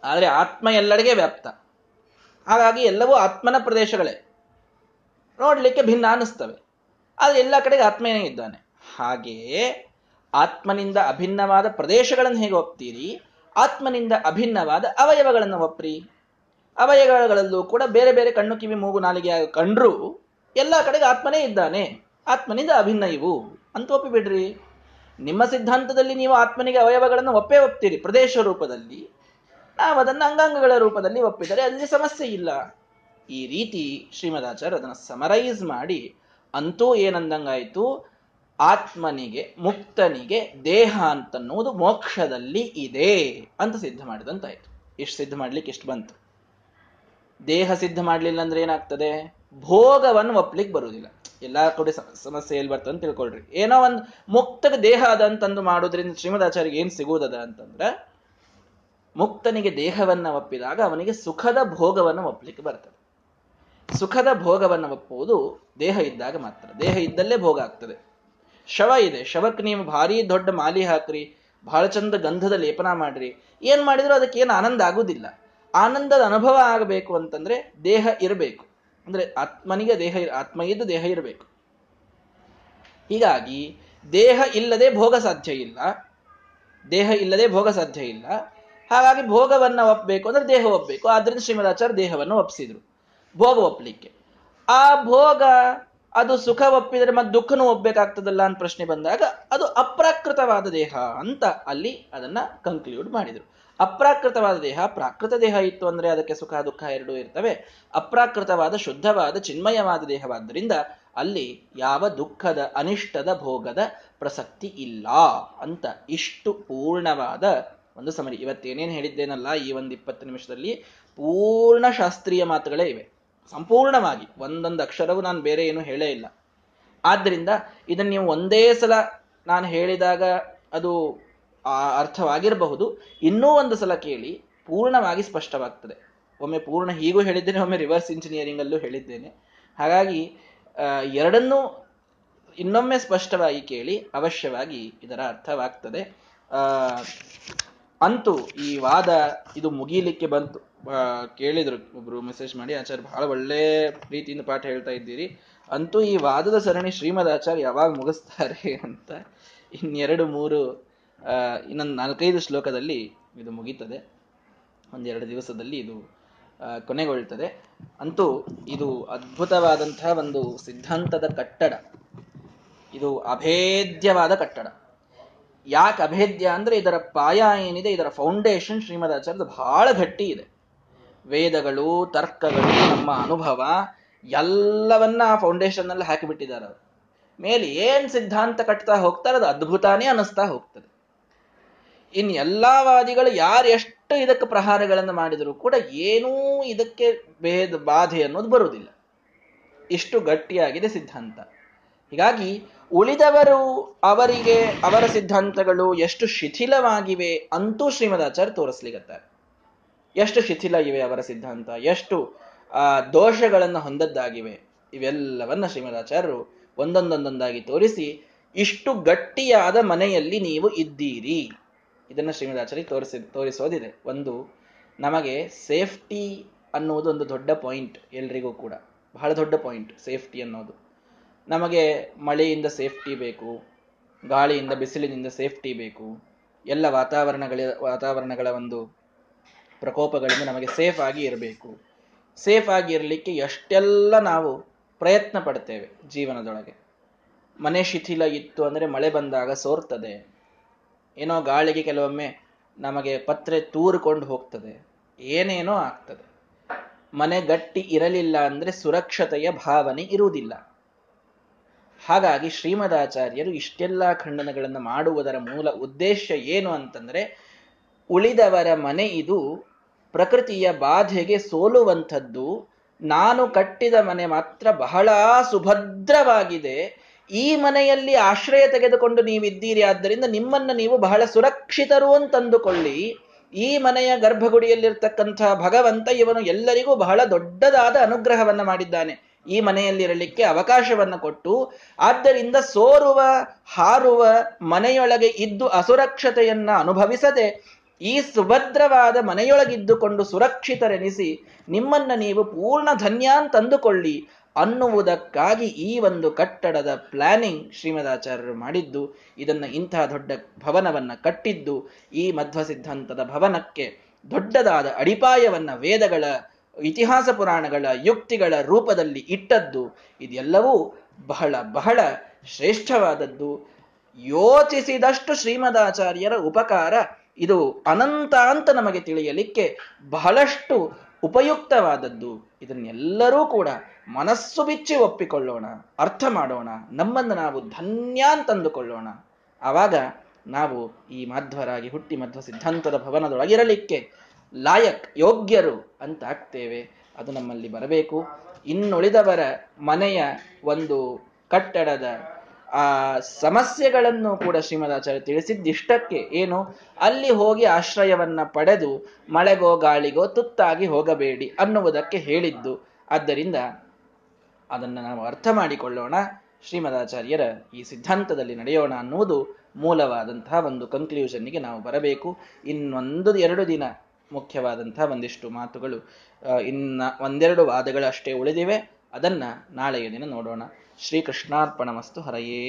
ಆದರೆ ಆತ್ಮ ಎಲ್ಲರಿಗೆ ವ್ಯಾಪ್ತ. ಹಾಗಾಗಿ ಎಲ್ಲವೂ ಆತ್ಮನ ಪ್ರದೇಶಗಳೇ. ನೋಡಲಿಕ್ಕೆ ಭಿನ್ನ ಅನ್ನಿಸ್ತವೆ. ಆದರೆ ಎಲ್ಲ ಕಡೆಗೆ ಆತ್ಮನೇ ಇದ್ದಾನೆ. ಹಾಗೆಯೇ ಆತ್ಮನಿಂದ ಅಭಿನ್ನವಾದ ಪ್ರದೇಶಗಳನ್ನು ಹೇಗೆ ಒಪ್ತೀರಿ? ಆತ್ಮನಿಂದ ಅಭಿನ್ನವಾದ ಅವಯವಗಳನ್ನು ಒಪ್ಪ್ರಿ ಅವಯವಗಳಲ್ಲೂ ಕೂಡ ಬೇರೆ ಬೇರೆ ಕಣ್ಣು ಕಿವಿ ಮೂಗು ನಾಲಿಗೆ ಕಂಡ್ರೂ ಎಲ್ಲ ಕಡೆಗೆ ಆತ್ಮನೇ ಇದ್ದಾನೆ. ಆತ್ಮನಿಂದ ಅಭಿನ್ನ ಇವು ಅಂತ ಒಪ್ಪಿಬಿಡ್ರಿ. ನಿಮ್ಮ ಸಿದ್ಧಾಂತದಲ್ಲಿ ನೀವು ಆತ್ಮನಿಗೆ ಅವಯವಗಳನ್ನು ಒಪ್ಪೇ ಒಪ್ತೀರಿ, ಪ್ರದೇಶ ರೂಪದಲ್ಲಿ. ನಾವು ಅದನ್ನು ಅಂಗಾಂಗಗಳ ರೂಪದಲ್ಲಿ ಒಪ್ಪಿದರೆ ಅಲ್ಲಿ ಸಮಸ್ಯೆ ಇಲ್ಲ. ಈ ರೀತಿ ಶ್ರೀಮದಾಚಾರ್ಯ ಅದನ್ನು ಸಮರೈಸ್ ಮಾಡಿ, ಅಂತೂ ಏನಂದಂಗಾಯಿತು? ಆತ್ಮನಿಗೆ, ಮುಕ್ತನಿಗೆ ದೇಹ ಅಂತನ್ನುವುದು ಮೋಕ್ಷದಲ್ಲಿ ಇದೆ ಅಂತ ಸಿದ್ಧ ಮಾಡಿದಂತಾಯ್ತು. ಇಷ್ಟು ಸಿದ್ಧ ಮಾಡ್ಲಿಕ್ಕೆ ಇಷ್ಟು ಬಂತು? ದೇಹ ಸಿದ್ಧ ಮಾಡಲಿಲ್ಲ ಅಂದ್ರೆ ಏನಾಗ್ತದೆ? ಭೋಗವನ್ನು ಒಪ್ಲಿಕ್ಕೆ ಬರುವುದಿಲ್ಲ. ಎಲ್ಲಾ ಕಡೆ ಸಮಸ್ಯೆ ಎಲ್ಲಿ ಬರ್ತದೆ ಅಂತ ತಿಳ್ಕೊಳ್ರಿ. ಏನೋ ಒಂದು ಮುಕ್ತಗ ದೇಹ ಅದ ಅಂತಂದು ಮಾಡೋದ್ರಿಂದ ಶ್ರೀಮದಾಚಾರ್ಯ ಏನ್ ಸಿಗುವುದದ ಅಂತಂದ್ರೆ, ಮುಕ್ತನಿಗೆ ದೇಹವನ್ನ ಒಪ್ಪಿದಾಗ ಅವನಿಗೆ ಸುಖದ ಭೋಗವನ್ನು ಒಪ್ಪಲಿಕ್ಕೆ ಬರ್ತದೆ. ಸುಖದ ಭೋಗವನ್ನು ಒಪ್ಪುವುದು ದೇಹ ಇದ್ದಾಗ ಮಾತ್ರ. ದೇಹ ಇದ್ದಲ್ಲೇ ಭೋಗ ಆಗ್ತದೆ. ಶವ ಇದೆ. ಶವಕ್ಕೆ ನೀವು ಭಾರಿ ದೊಡ್ಡ ಮಾಲಿ ಹಾಕ್ರಿ ಬಹಳ ಚಂದ ಗಂಧದ ಲೇಪನ ಮಾಡ್ರಿ. ಏನ್ ಮಾಡಿದ್ರು ಅದಕ್ಕೆ ಏನು ಆನಂದ ಆಗುದಿಲ್ಲ. ಆನಂದದ ಅನುಭವ ಆಗಬೇಕು ಅಂತಂದ್ರೆ ದೇಹ ಇರಬೇಕು. ಅಂದ್ರೆ ಆತ್ಮನಿಗೆ ದೇಹ ಆತ್ಮ ಇದ್ದು ದೇಹ ಇರಬೇಕು. ಹೀಗಾಗಿ ದೇಹ ಇಲ್ಲದೆ ಭೋಗ ಸಾಧ್ಯ ಇಲ್ಲ. ದೇಹ ಇಲ್ಲದೆ ಭೋಗ ಸಾಧ್ಯ ಇಲ್ಲ. ಹಾಗಾಗಿ ಭೋಗವನ್ನ ಒಪ್ಪಬೇಕು ಅಂದ್ರೆ ದೇಹ ಒಪ್ಪಬೇಕು ಆದ್ರಿಂದ ಶ್ರೀಮದಾಚಾರ್ಯ ದೇಹವನ್ನು ಒಪ್ಪಿಸಿದ್ರು ಭೋಗ ಒಪ್ಪಲಿಕ್ಕೆ ಆ ಭೋಗ ಅದು ಸುಖ ಒಪ್ಪಿದರೆ ಮತ್ತೆ ದುಃಖನೂ ಒಪ್ಪಬೇಕಾಗ್ತದಲ್ಲ ಅಂತ ಪ್ರಶ್ನೆ ಬಂದಾಗ ಅದು ಅಪ್ರಾಕೃತವಾದ ದೇಹ ಅಂತ ಅಲ್ಲಿ ಅದನ್ನ ಕನ್ಕ್ಲೂಡ್ ಮಾಡಿದ್ರು. ಅಪ್ರಾಕೃತವಾದ ದೇಹ, ಪ್ರಾಕೃತ ದೇಹ ಇತ್ತು ಅಂದ್ರೆ ಅದಕ್ಕೆ ಸುಖ, ದುಃಖ ಎರಡೂ ಇರ್ತವೆ. ಅಪ್ರಾಕೃತವಾದ, ಶುದ್ಧವಾದ, ಚಿನ್ಮಯವಾದ ದೇಹವಾದ್ದರಿಂದ ಅಲ್ಲಿ ಯಾವ ದುಃಖದ, ಅನಿಷ್ಟದ, ಭೋಗದ ಪ್ರಸಕ್ತಿ ಇಲ್ಲ ಅಂತ ಇಷ್ಟು ಪೂರ್ಣವಾದ ಒಂದು ಸಮರಿ. ಇವತ್ತೇನೇನು ಹೇಳಿದ್ದೇನಲ್ಲ, ಈ ಒಂದು ಇಪ್ಪತ್ತು ನಿಮಿಷದಲ್ಲಿ ಪೂರ್ಣ ಶಾಸ್ತ್ರೀಯ ಮಾತುಗಳೇ ಇವೆ. ಸಂಪೂರ್ಣವಾಗಿ, ಒಂದೊಂದು ಅಕ್ಷರವೂ ನಾನು ಬೇರೆ ಏನು ಹೇಳೇ ಇಲ್ಲ. ಆದ್ದರಿಂದ ಇದನ್ನು ನೀವು ಒಂದೇ ಸಲ ನಾನು ಹೇಳಿದಾಗ ಅದು ಅರ್ಥವಾಗಿರಬಹುದು. ಇನ್ನೂ ಒಂದು ಸಲ ಕೇಳಿ, ಪೂರ್ಣವಾಗಿ ಸ್ಪಷ್ಟವಾಗ್ತದೆ. ಒಮ್ಮೆ ಪೂರ್ಣ ಹೀಗೂ ಹೇಳಿದ್ದೇನೆ, ಒಮ್ಮೆ ರಿವರ್ಸ್ ಇಂಜಿನಿಯರಿಂಗ್ ಅಲ್ಲೂ ಹೇಳಿದ್ದೇನೆ. ಹಾಗಾಗಿ ಎರಡನ್ನೂ ಇನ್ನೊಮ್ಮೆ ಸ್ಪಷ್ಟವಾಗಿ ಕೇಳಿ, ಅವಶ್ಯವಾಗಿ ಇದರ ಅರ್ಥವಾಗ್ತದೆ. ಅಂತೂ ಈ ವಾದ ಇದು ಮುಗೀಲಿಕ್ಕೆ ಬಂತು. ಕೇಳಿದ್ರು ಒಬ್ರು ಮೆಸೇಜ್ ಮಾಡಿ, ಆಚಾರ್ಯ, ಬಹಳ ಒಳ್ಳೆ ರೀತಿಯಿಂದ ಪಾಠ ಹೇಳ್ತಾ ಇದ್ದೀರಿ. ಅಂತೂ ಈ ವಾದದ ಸರಣಿ ಶ್ರೀಮದ್ ಆಚಾರ್ಯ ಯಾವಾಗ ಮುಗಿಸ್ತಾರೆ ಅಂತ ಇನ್ನೆರಡು, ಮೂರು ಇನ್ನೊಂದು ನಾಲ್ಕೈದು ಶ್ಲೋಕದಲ್ಲಿ ಇದು ಮುಗೀತದೆ. ಒಂದೆರಡು ದಿವಸದಲ್ಲಿ ಇದು ಕೊನೆಗೊಳ್ತದೆ ಅಂತೂ ಇದು ಅದ್ಭುತವಾದಂತಹ ಒಂದು ಸಿದ್ಧಾಂತದ ಕಟ್ಟಡ. ಇದು ಅಭೇದ್ಯವಾದ ಕಟ್ಟಡ. ಯಾಕೆ ಅಭೇದ್ಯ ಅಂದ್ರೆ ಇದರ ಪಾಯ ಏನಿದೆ, ಇದರ ಫೌಂಡೇಶನ್ ಶ್ರೀಮದಾಚಾರ್ಯದ ಬಹಳ ಗಟ್ಟಿ ಇದೆ. ವೇದಗಳು, ತರ್ಕಗಳು, ನಮ್ಮ ಅನುಭವ, ಎಲ್ಲವನ್ನ ಆ ಫೌಂಡೇಶನ್ನಲ್ಲಿ ಹಾಕಿಬಿಟ್ಟಿದ್ದಾರೆ ಅವರು. ಮೇಲೆ ಏನ್ ಸಿದ್ಧಾಂತ ಕಟ್ತಾ ಹೋಗ್ತಾರೆ, ಅದು ಅದ್ಭುತಾನೇ ಅನಿಸ್ತಾ ಹೋಗ್ತದೆ. ಇನ್ ಎಲ್ಲಾ ವಾದಿಗಳು ಯಾರು ಎಷ್ಟು ಇದಕ್ಕೆ ಪ್ರಹಾರಗಳನ್ನು ಮಾಡಿದರೂ ಕೂಡ ಏನೂ ಇದಕ್ಕೆ ಭೇದ, ಬಾಧೆ ಅನ್ನೋದು ಬರುವುದಿಲ್ಲ. ಇಷ್ಟು ಗಟ್ಟಿಯಾಗಿದೆ ಸಿದ್ಧಾಂತ. ಹೀಗಾಗಿ ಉಳಿದವರು ಅವರಿಗೆ, ಅವರ ಸಿದ್ಧಾಂತಗಳು ಎಷ್ಟು ಶಿಥಿಲವಾಗಿವೆ ಅಂತೂ ಶ್ರೀಮದಾಚಾರ್ಯ ತೋರಿಸ್ಲಿಗತ್ತಾರೆ ಎಷ್ಟು ಶಿಥಿಲ ಇವೆ ಅವರ ಸಿದ್ಧಾಂತ, ಎಷ್ಟು ದೋಷಗಳನ್ನು ಹೊಂದದ್ದಾಗಿವೆ, ಇವೆಲ್ಲವನ್ನ ಶ್ರೀಮದಾಚಾರ್ಯರು ಒಂದೊಂದೊಂದೊಂದಾಗಿ ತೋರಿಸಿ ಇಷ್ಟು ಗಟ್ಟಿಯಾದ ಮನೆಯಲ್ಲಿ ನೀವು ಇದ್ದೀರಿ. ಇದನ್ನು ಶ್ರೀಮದಾಚಾರ್ಯ ತೋರಿಸಿ, ತೋರಿಸೋದಿದೆ. ಒಂದು, ನಮಗೆ ಸೇಫ್ಟಿ ಅನ್ನುವುದು ಒಂದು ದೊಡ್ಡ ಪಾಯಿಂಟ್ ಎಲ್ರಿಗೂ ಕೂಡ. ಬಹಳ ದೊಡ್ಡ ಪಾಯಿಂಟ್ ಸೇಫ್ಟಿ ಅನ್ನೋದು. ನಮಗೆ ಮಳೆಯಿಂದ ಸೇಫ್ಟಿ ಬೇಕು, ಗಾಳಿಯಿಂದ, ಬಿಸಿಲಿನಿಂದ ಸೇಫ್ಟಿ ಬೇಕು, ಎಲ್ಲ ವಾತಾವರಣಗಳ ವಾತಾವರಣಗಳ ಒಂದು ಪ್ರಕೋಪಗಳಿಂದ ನಮಗೆ ಸೇಫ್ ಆಗಿ ಇರಬೇಕು. ಸೇಫ್ ಆಗಿ ಇರಲಿಕ್ಕೆ ಎಷ್ಟೆಲ್ಲ ನಾವು ಪ್ರಯತ್ನ ಪಡ್ತೇವೆ ಜೀವನದೊಳಗೆ. ಮನೆ ಶಿಥಿಲ ಇತ್ತು ಅಂದರೆ ಮಳೆ ಬಂದಾಗ ಸೋರ್ತದೆ. ಏನೋ ಗಾಳಿಗೆ ಕೆಲವೊಮ್ಮೆ ನಮಗೆ ಪತ್ರೆ ತೂರಿಕೊಂಡು ಹೋಗ್ತದೆ. ಏನೇನೋ ಆಗ್ತದೆ. ಮನೆ ಗಟ್ಟಿ ಇರಲಿಲ್ಲ ಅಂದ್ರೆ ಸುರಕ್ಷತೆಯ ಭಾವನೆ ಇರುವುದಿಲ್ಲ. ಹಾಗಾಗಿ ಶ್ರೀಮದಾಚಾರ್ಯರು ಇಷ್ಟೆಲ್ಲ ಖಂಡನಗಳನ್ನು ಮಾಡುವುದರ ಮೂಲ ಉದ್ದೇಶ ಏನು ಅಂತಂದ್ರೆ, ಉಳಿದವರ ಮನೆ ಇದು ಪ್ರಕೃತಿಯ ಬಾಧೆಗೆ ಸೋಲುವಂಥದ್ದು. ನಾನು ಕಟ್ಟಿದ ಮನೆ ಮಾತ್ರ ಬಹಳ ಸುಭದ್ರವಾಗಿದೆ. ಈ ಮನೆಯಲ್ಲಿ ಆಶ್ರಯ ತೆಗೆದುಕೊಂಡು ನೀವಿದ್ದೀರಿ. ಆದ್ದರಿಂದ ನಿಮ್ಮನ್ನು ನೀವು ಬಹಳ ಸುರಕ್ಷಿತರು ಅಂತಂದುಕೊಳ್ಳಿ. ಈ ಮನೆಯ ಗರ್ಭಗುಡಿಯಲ್ಲಿರ್ತಕ್ಕಂಥ ಭಗವಂತ ಇವನು ಎಲ್ಲರಿಗೂ ಬಹಳ ದೊಡ್ಡದಾದ ಅನುಗ್ರಹವನ್ನು ಮಾಡಿದ್ದಾನೆ. ಈ ಮನೆಯಲ್ಲಿರಲಿಕ್ಕೆ ಅವಕಾಶವನ್ನು ಕೊಟ್ಟು, ಆದ್ದರಿಂದ ಸೋರುವ, ಹಾರುವ ಮನೆಯೊಳಗೆ ಇದ್ದು ಅಸುರಕ್ಷತೆಯನ್ನ ಅನುಭವಿಸದೆ, ಈ ಸುಭದ್ರವಾದ ಮನೆಯೊಳಗಿದ್ದುಕೊಂಡು ಸುರಕ್ಷಿತರೆನಿಸಿ, ನಿಮ್ಮನ್ನ ನೀವು ಪೂರ್ಣ ಧನ್ಯ ತಂದುಕೊಳ್ಳಿ ಅನ್ನುವುದಕ್ಕಾಗಿ ಈ ಒಂದು ಕಟ್ಟಡದ ಪ್ಲಾನಿಂಗ್ ಶ್ರೀಮದಾಚಾರ್ಯರು ಮಾಡಿದ್ದು, ಇದನ್ನ ಇಂತಹ ದೊಡ್ಡ ಭವನವನ್ನ ಕಟ್ಟಿದ್ದು, ಈ ಮಧ್ವ ಸಿದ್ಧಾಂತದ ಭವನಕ್ಕೆ ದೊಡ್ಡದಾದ ಅಡಿಪಾಯವನ್ನ ವೇದಗಳ ಇತಿಹಾಸ ಪುರಾಣಗಳ ಯುಕ್ತಿಗಳ ರೂಪದಲ್ಲಿ ಇಟ್ಟದ್ದು. ಇದೆಲ್ಲವೂ ಬಹಳ ಬಹಳ ಶ್ರೇಷ್ಠವಾದದ್ದು. ಯೋಚಿಸಿದಷ್ಟು ಶ್ರೀಮದಾಚಾರ್ಯರ ಉಪಕಾರ ಇದು ಅನಂತ ಅಂತ ನಮಗೆ ತಿಳಿಯಲಿಕ್ಕೆ ಬಹಳಷ್ಟು ಉಪಯುಕ್ತವಾದದ್ದು. ಇದನ್ನೆಲ್ಲರೂ ಕೂಡ ಮನಸ್ಸು ಬಿಚ್ಚಿ ಒಪ್ಪಿಕೊಳ್ಳೋಣ, ಅರ್ಥ ಮಾಡೋಣ, ನಮ್ಮನ್ನು ನಾವು ಧನ್ಯ ಅಂತಂದುಕೊಳ್ಳೋಣ ಆವಾಗ ನಾವು ಈ ಮಧ್ವರಾಗಿ ಹುಟ್ಟಿ ಮಧ್ವ ಸಿದ್ಧಾಂತದ ಭವನದೊಳಗಿರಲಿಕ್ಕೆ ಲಾಯಕ್, ಯೋಗ್ಯರು ಅಂತ ಆಗ್ತೇವೆ. ಅದು ನಮ್ಮಲ್ಲಿ ಬರಬೇಕು. ಇನ್ನುಳಿದವರ ಮನೆಯ ಒಂದು ಕಟ್ಟಡದ ಆ ಸಮಸ್ಯೆಗಳನ್ನು ಕೂಡ ಶ್ರೀಮದಾಚಾರ್ಯ ತಿಳಿಸಿದ್ದಿಷ್ಟಕ್ಕೆ ಏನು? ಅಲ್ಲಿ ಹೋಗಿ ಆಶ್ರಯವನ್ನ ಪಡೆದು ಮಳೆಗೋ ಗಾಳಿಗೋ ತುತ್ತಾಗಿ ಹೋಗಬೇಡಿ ಅನ್ನುವುದಕ್ಕೆ ಹೇಳಿದ್ದು. ಆದ್ದರಿಂದ ಅದನ್ನು ನಾವು ಅರ್ಥ ಮಾಡಿಕೊಳ್ಳೋಣ. ಶ್ರೀಮದಾಚಾರ್ಯರ ಈ ಸಿದ್ಧಾಂತದಲ್ಲಿ ನಡೆಯೋಣ ಅನ್ನುವುದು ಮೂಲವಾದಂತಹ ಒಂದು ಕನ್ಕ್ಲೂಷನ್ಗೆ ನಾವು ಬರಬೇಕು. ಇನ್ನೊಂದು, ಎರಡು ದಿನ ಮುಖ್ಯವಾದಂತಹ ಒಂದಿಷ್ಟು ಮಾತುಗಳು ಇನ್ನ ಒಂದೆರಡು ವಾದಗಳು ಅಷ್ಟೇ ಉಳಿದಿವೆ. ಅದನ್ನ ನಾಳೆಯ ದಿನ ನೋಡೋಣ. ಶ್ರೀಕೃಷ್ಣಾರ್ಪಣ ಮಸ್ತು ಹರಯೇ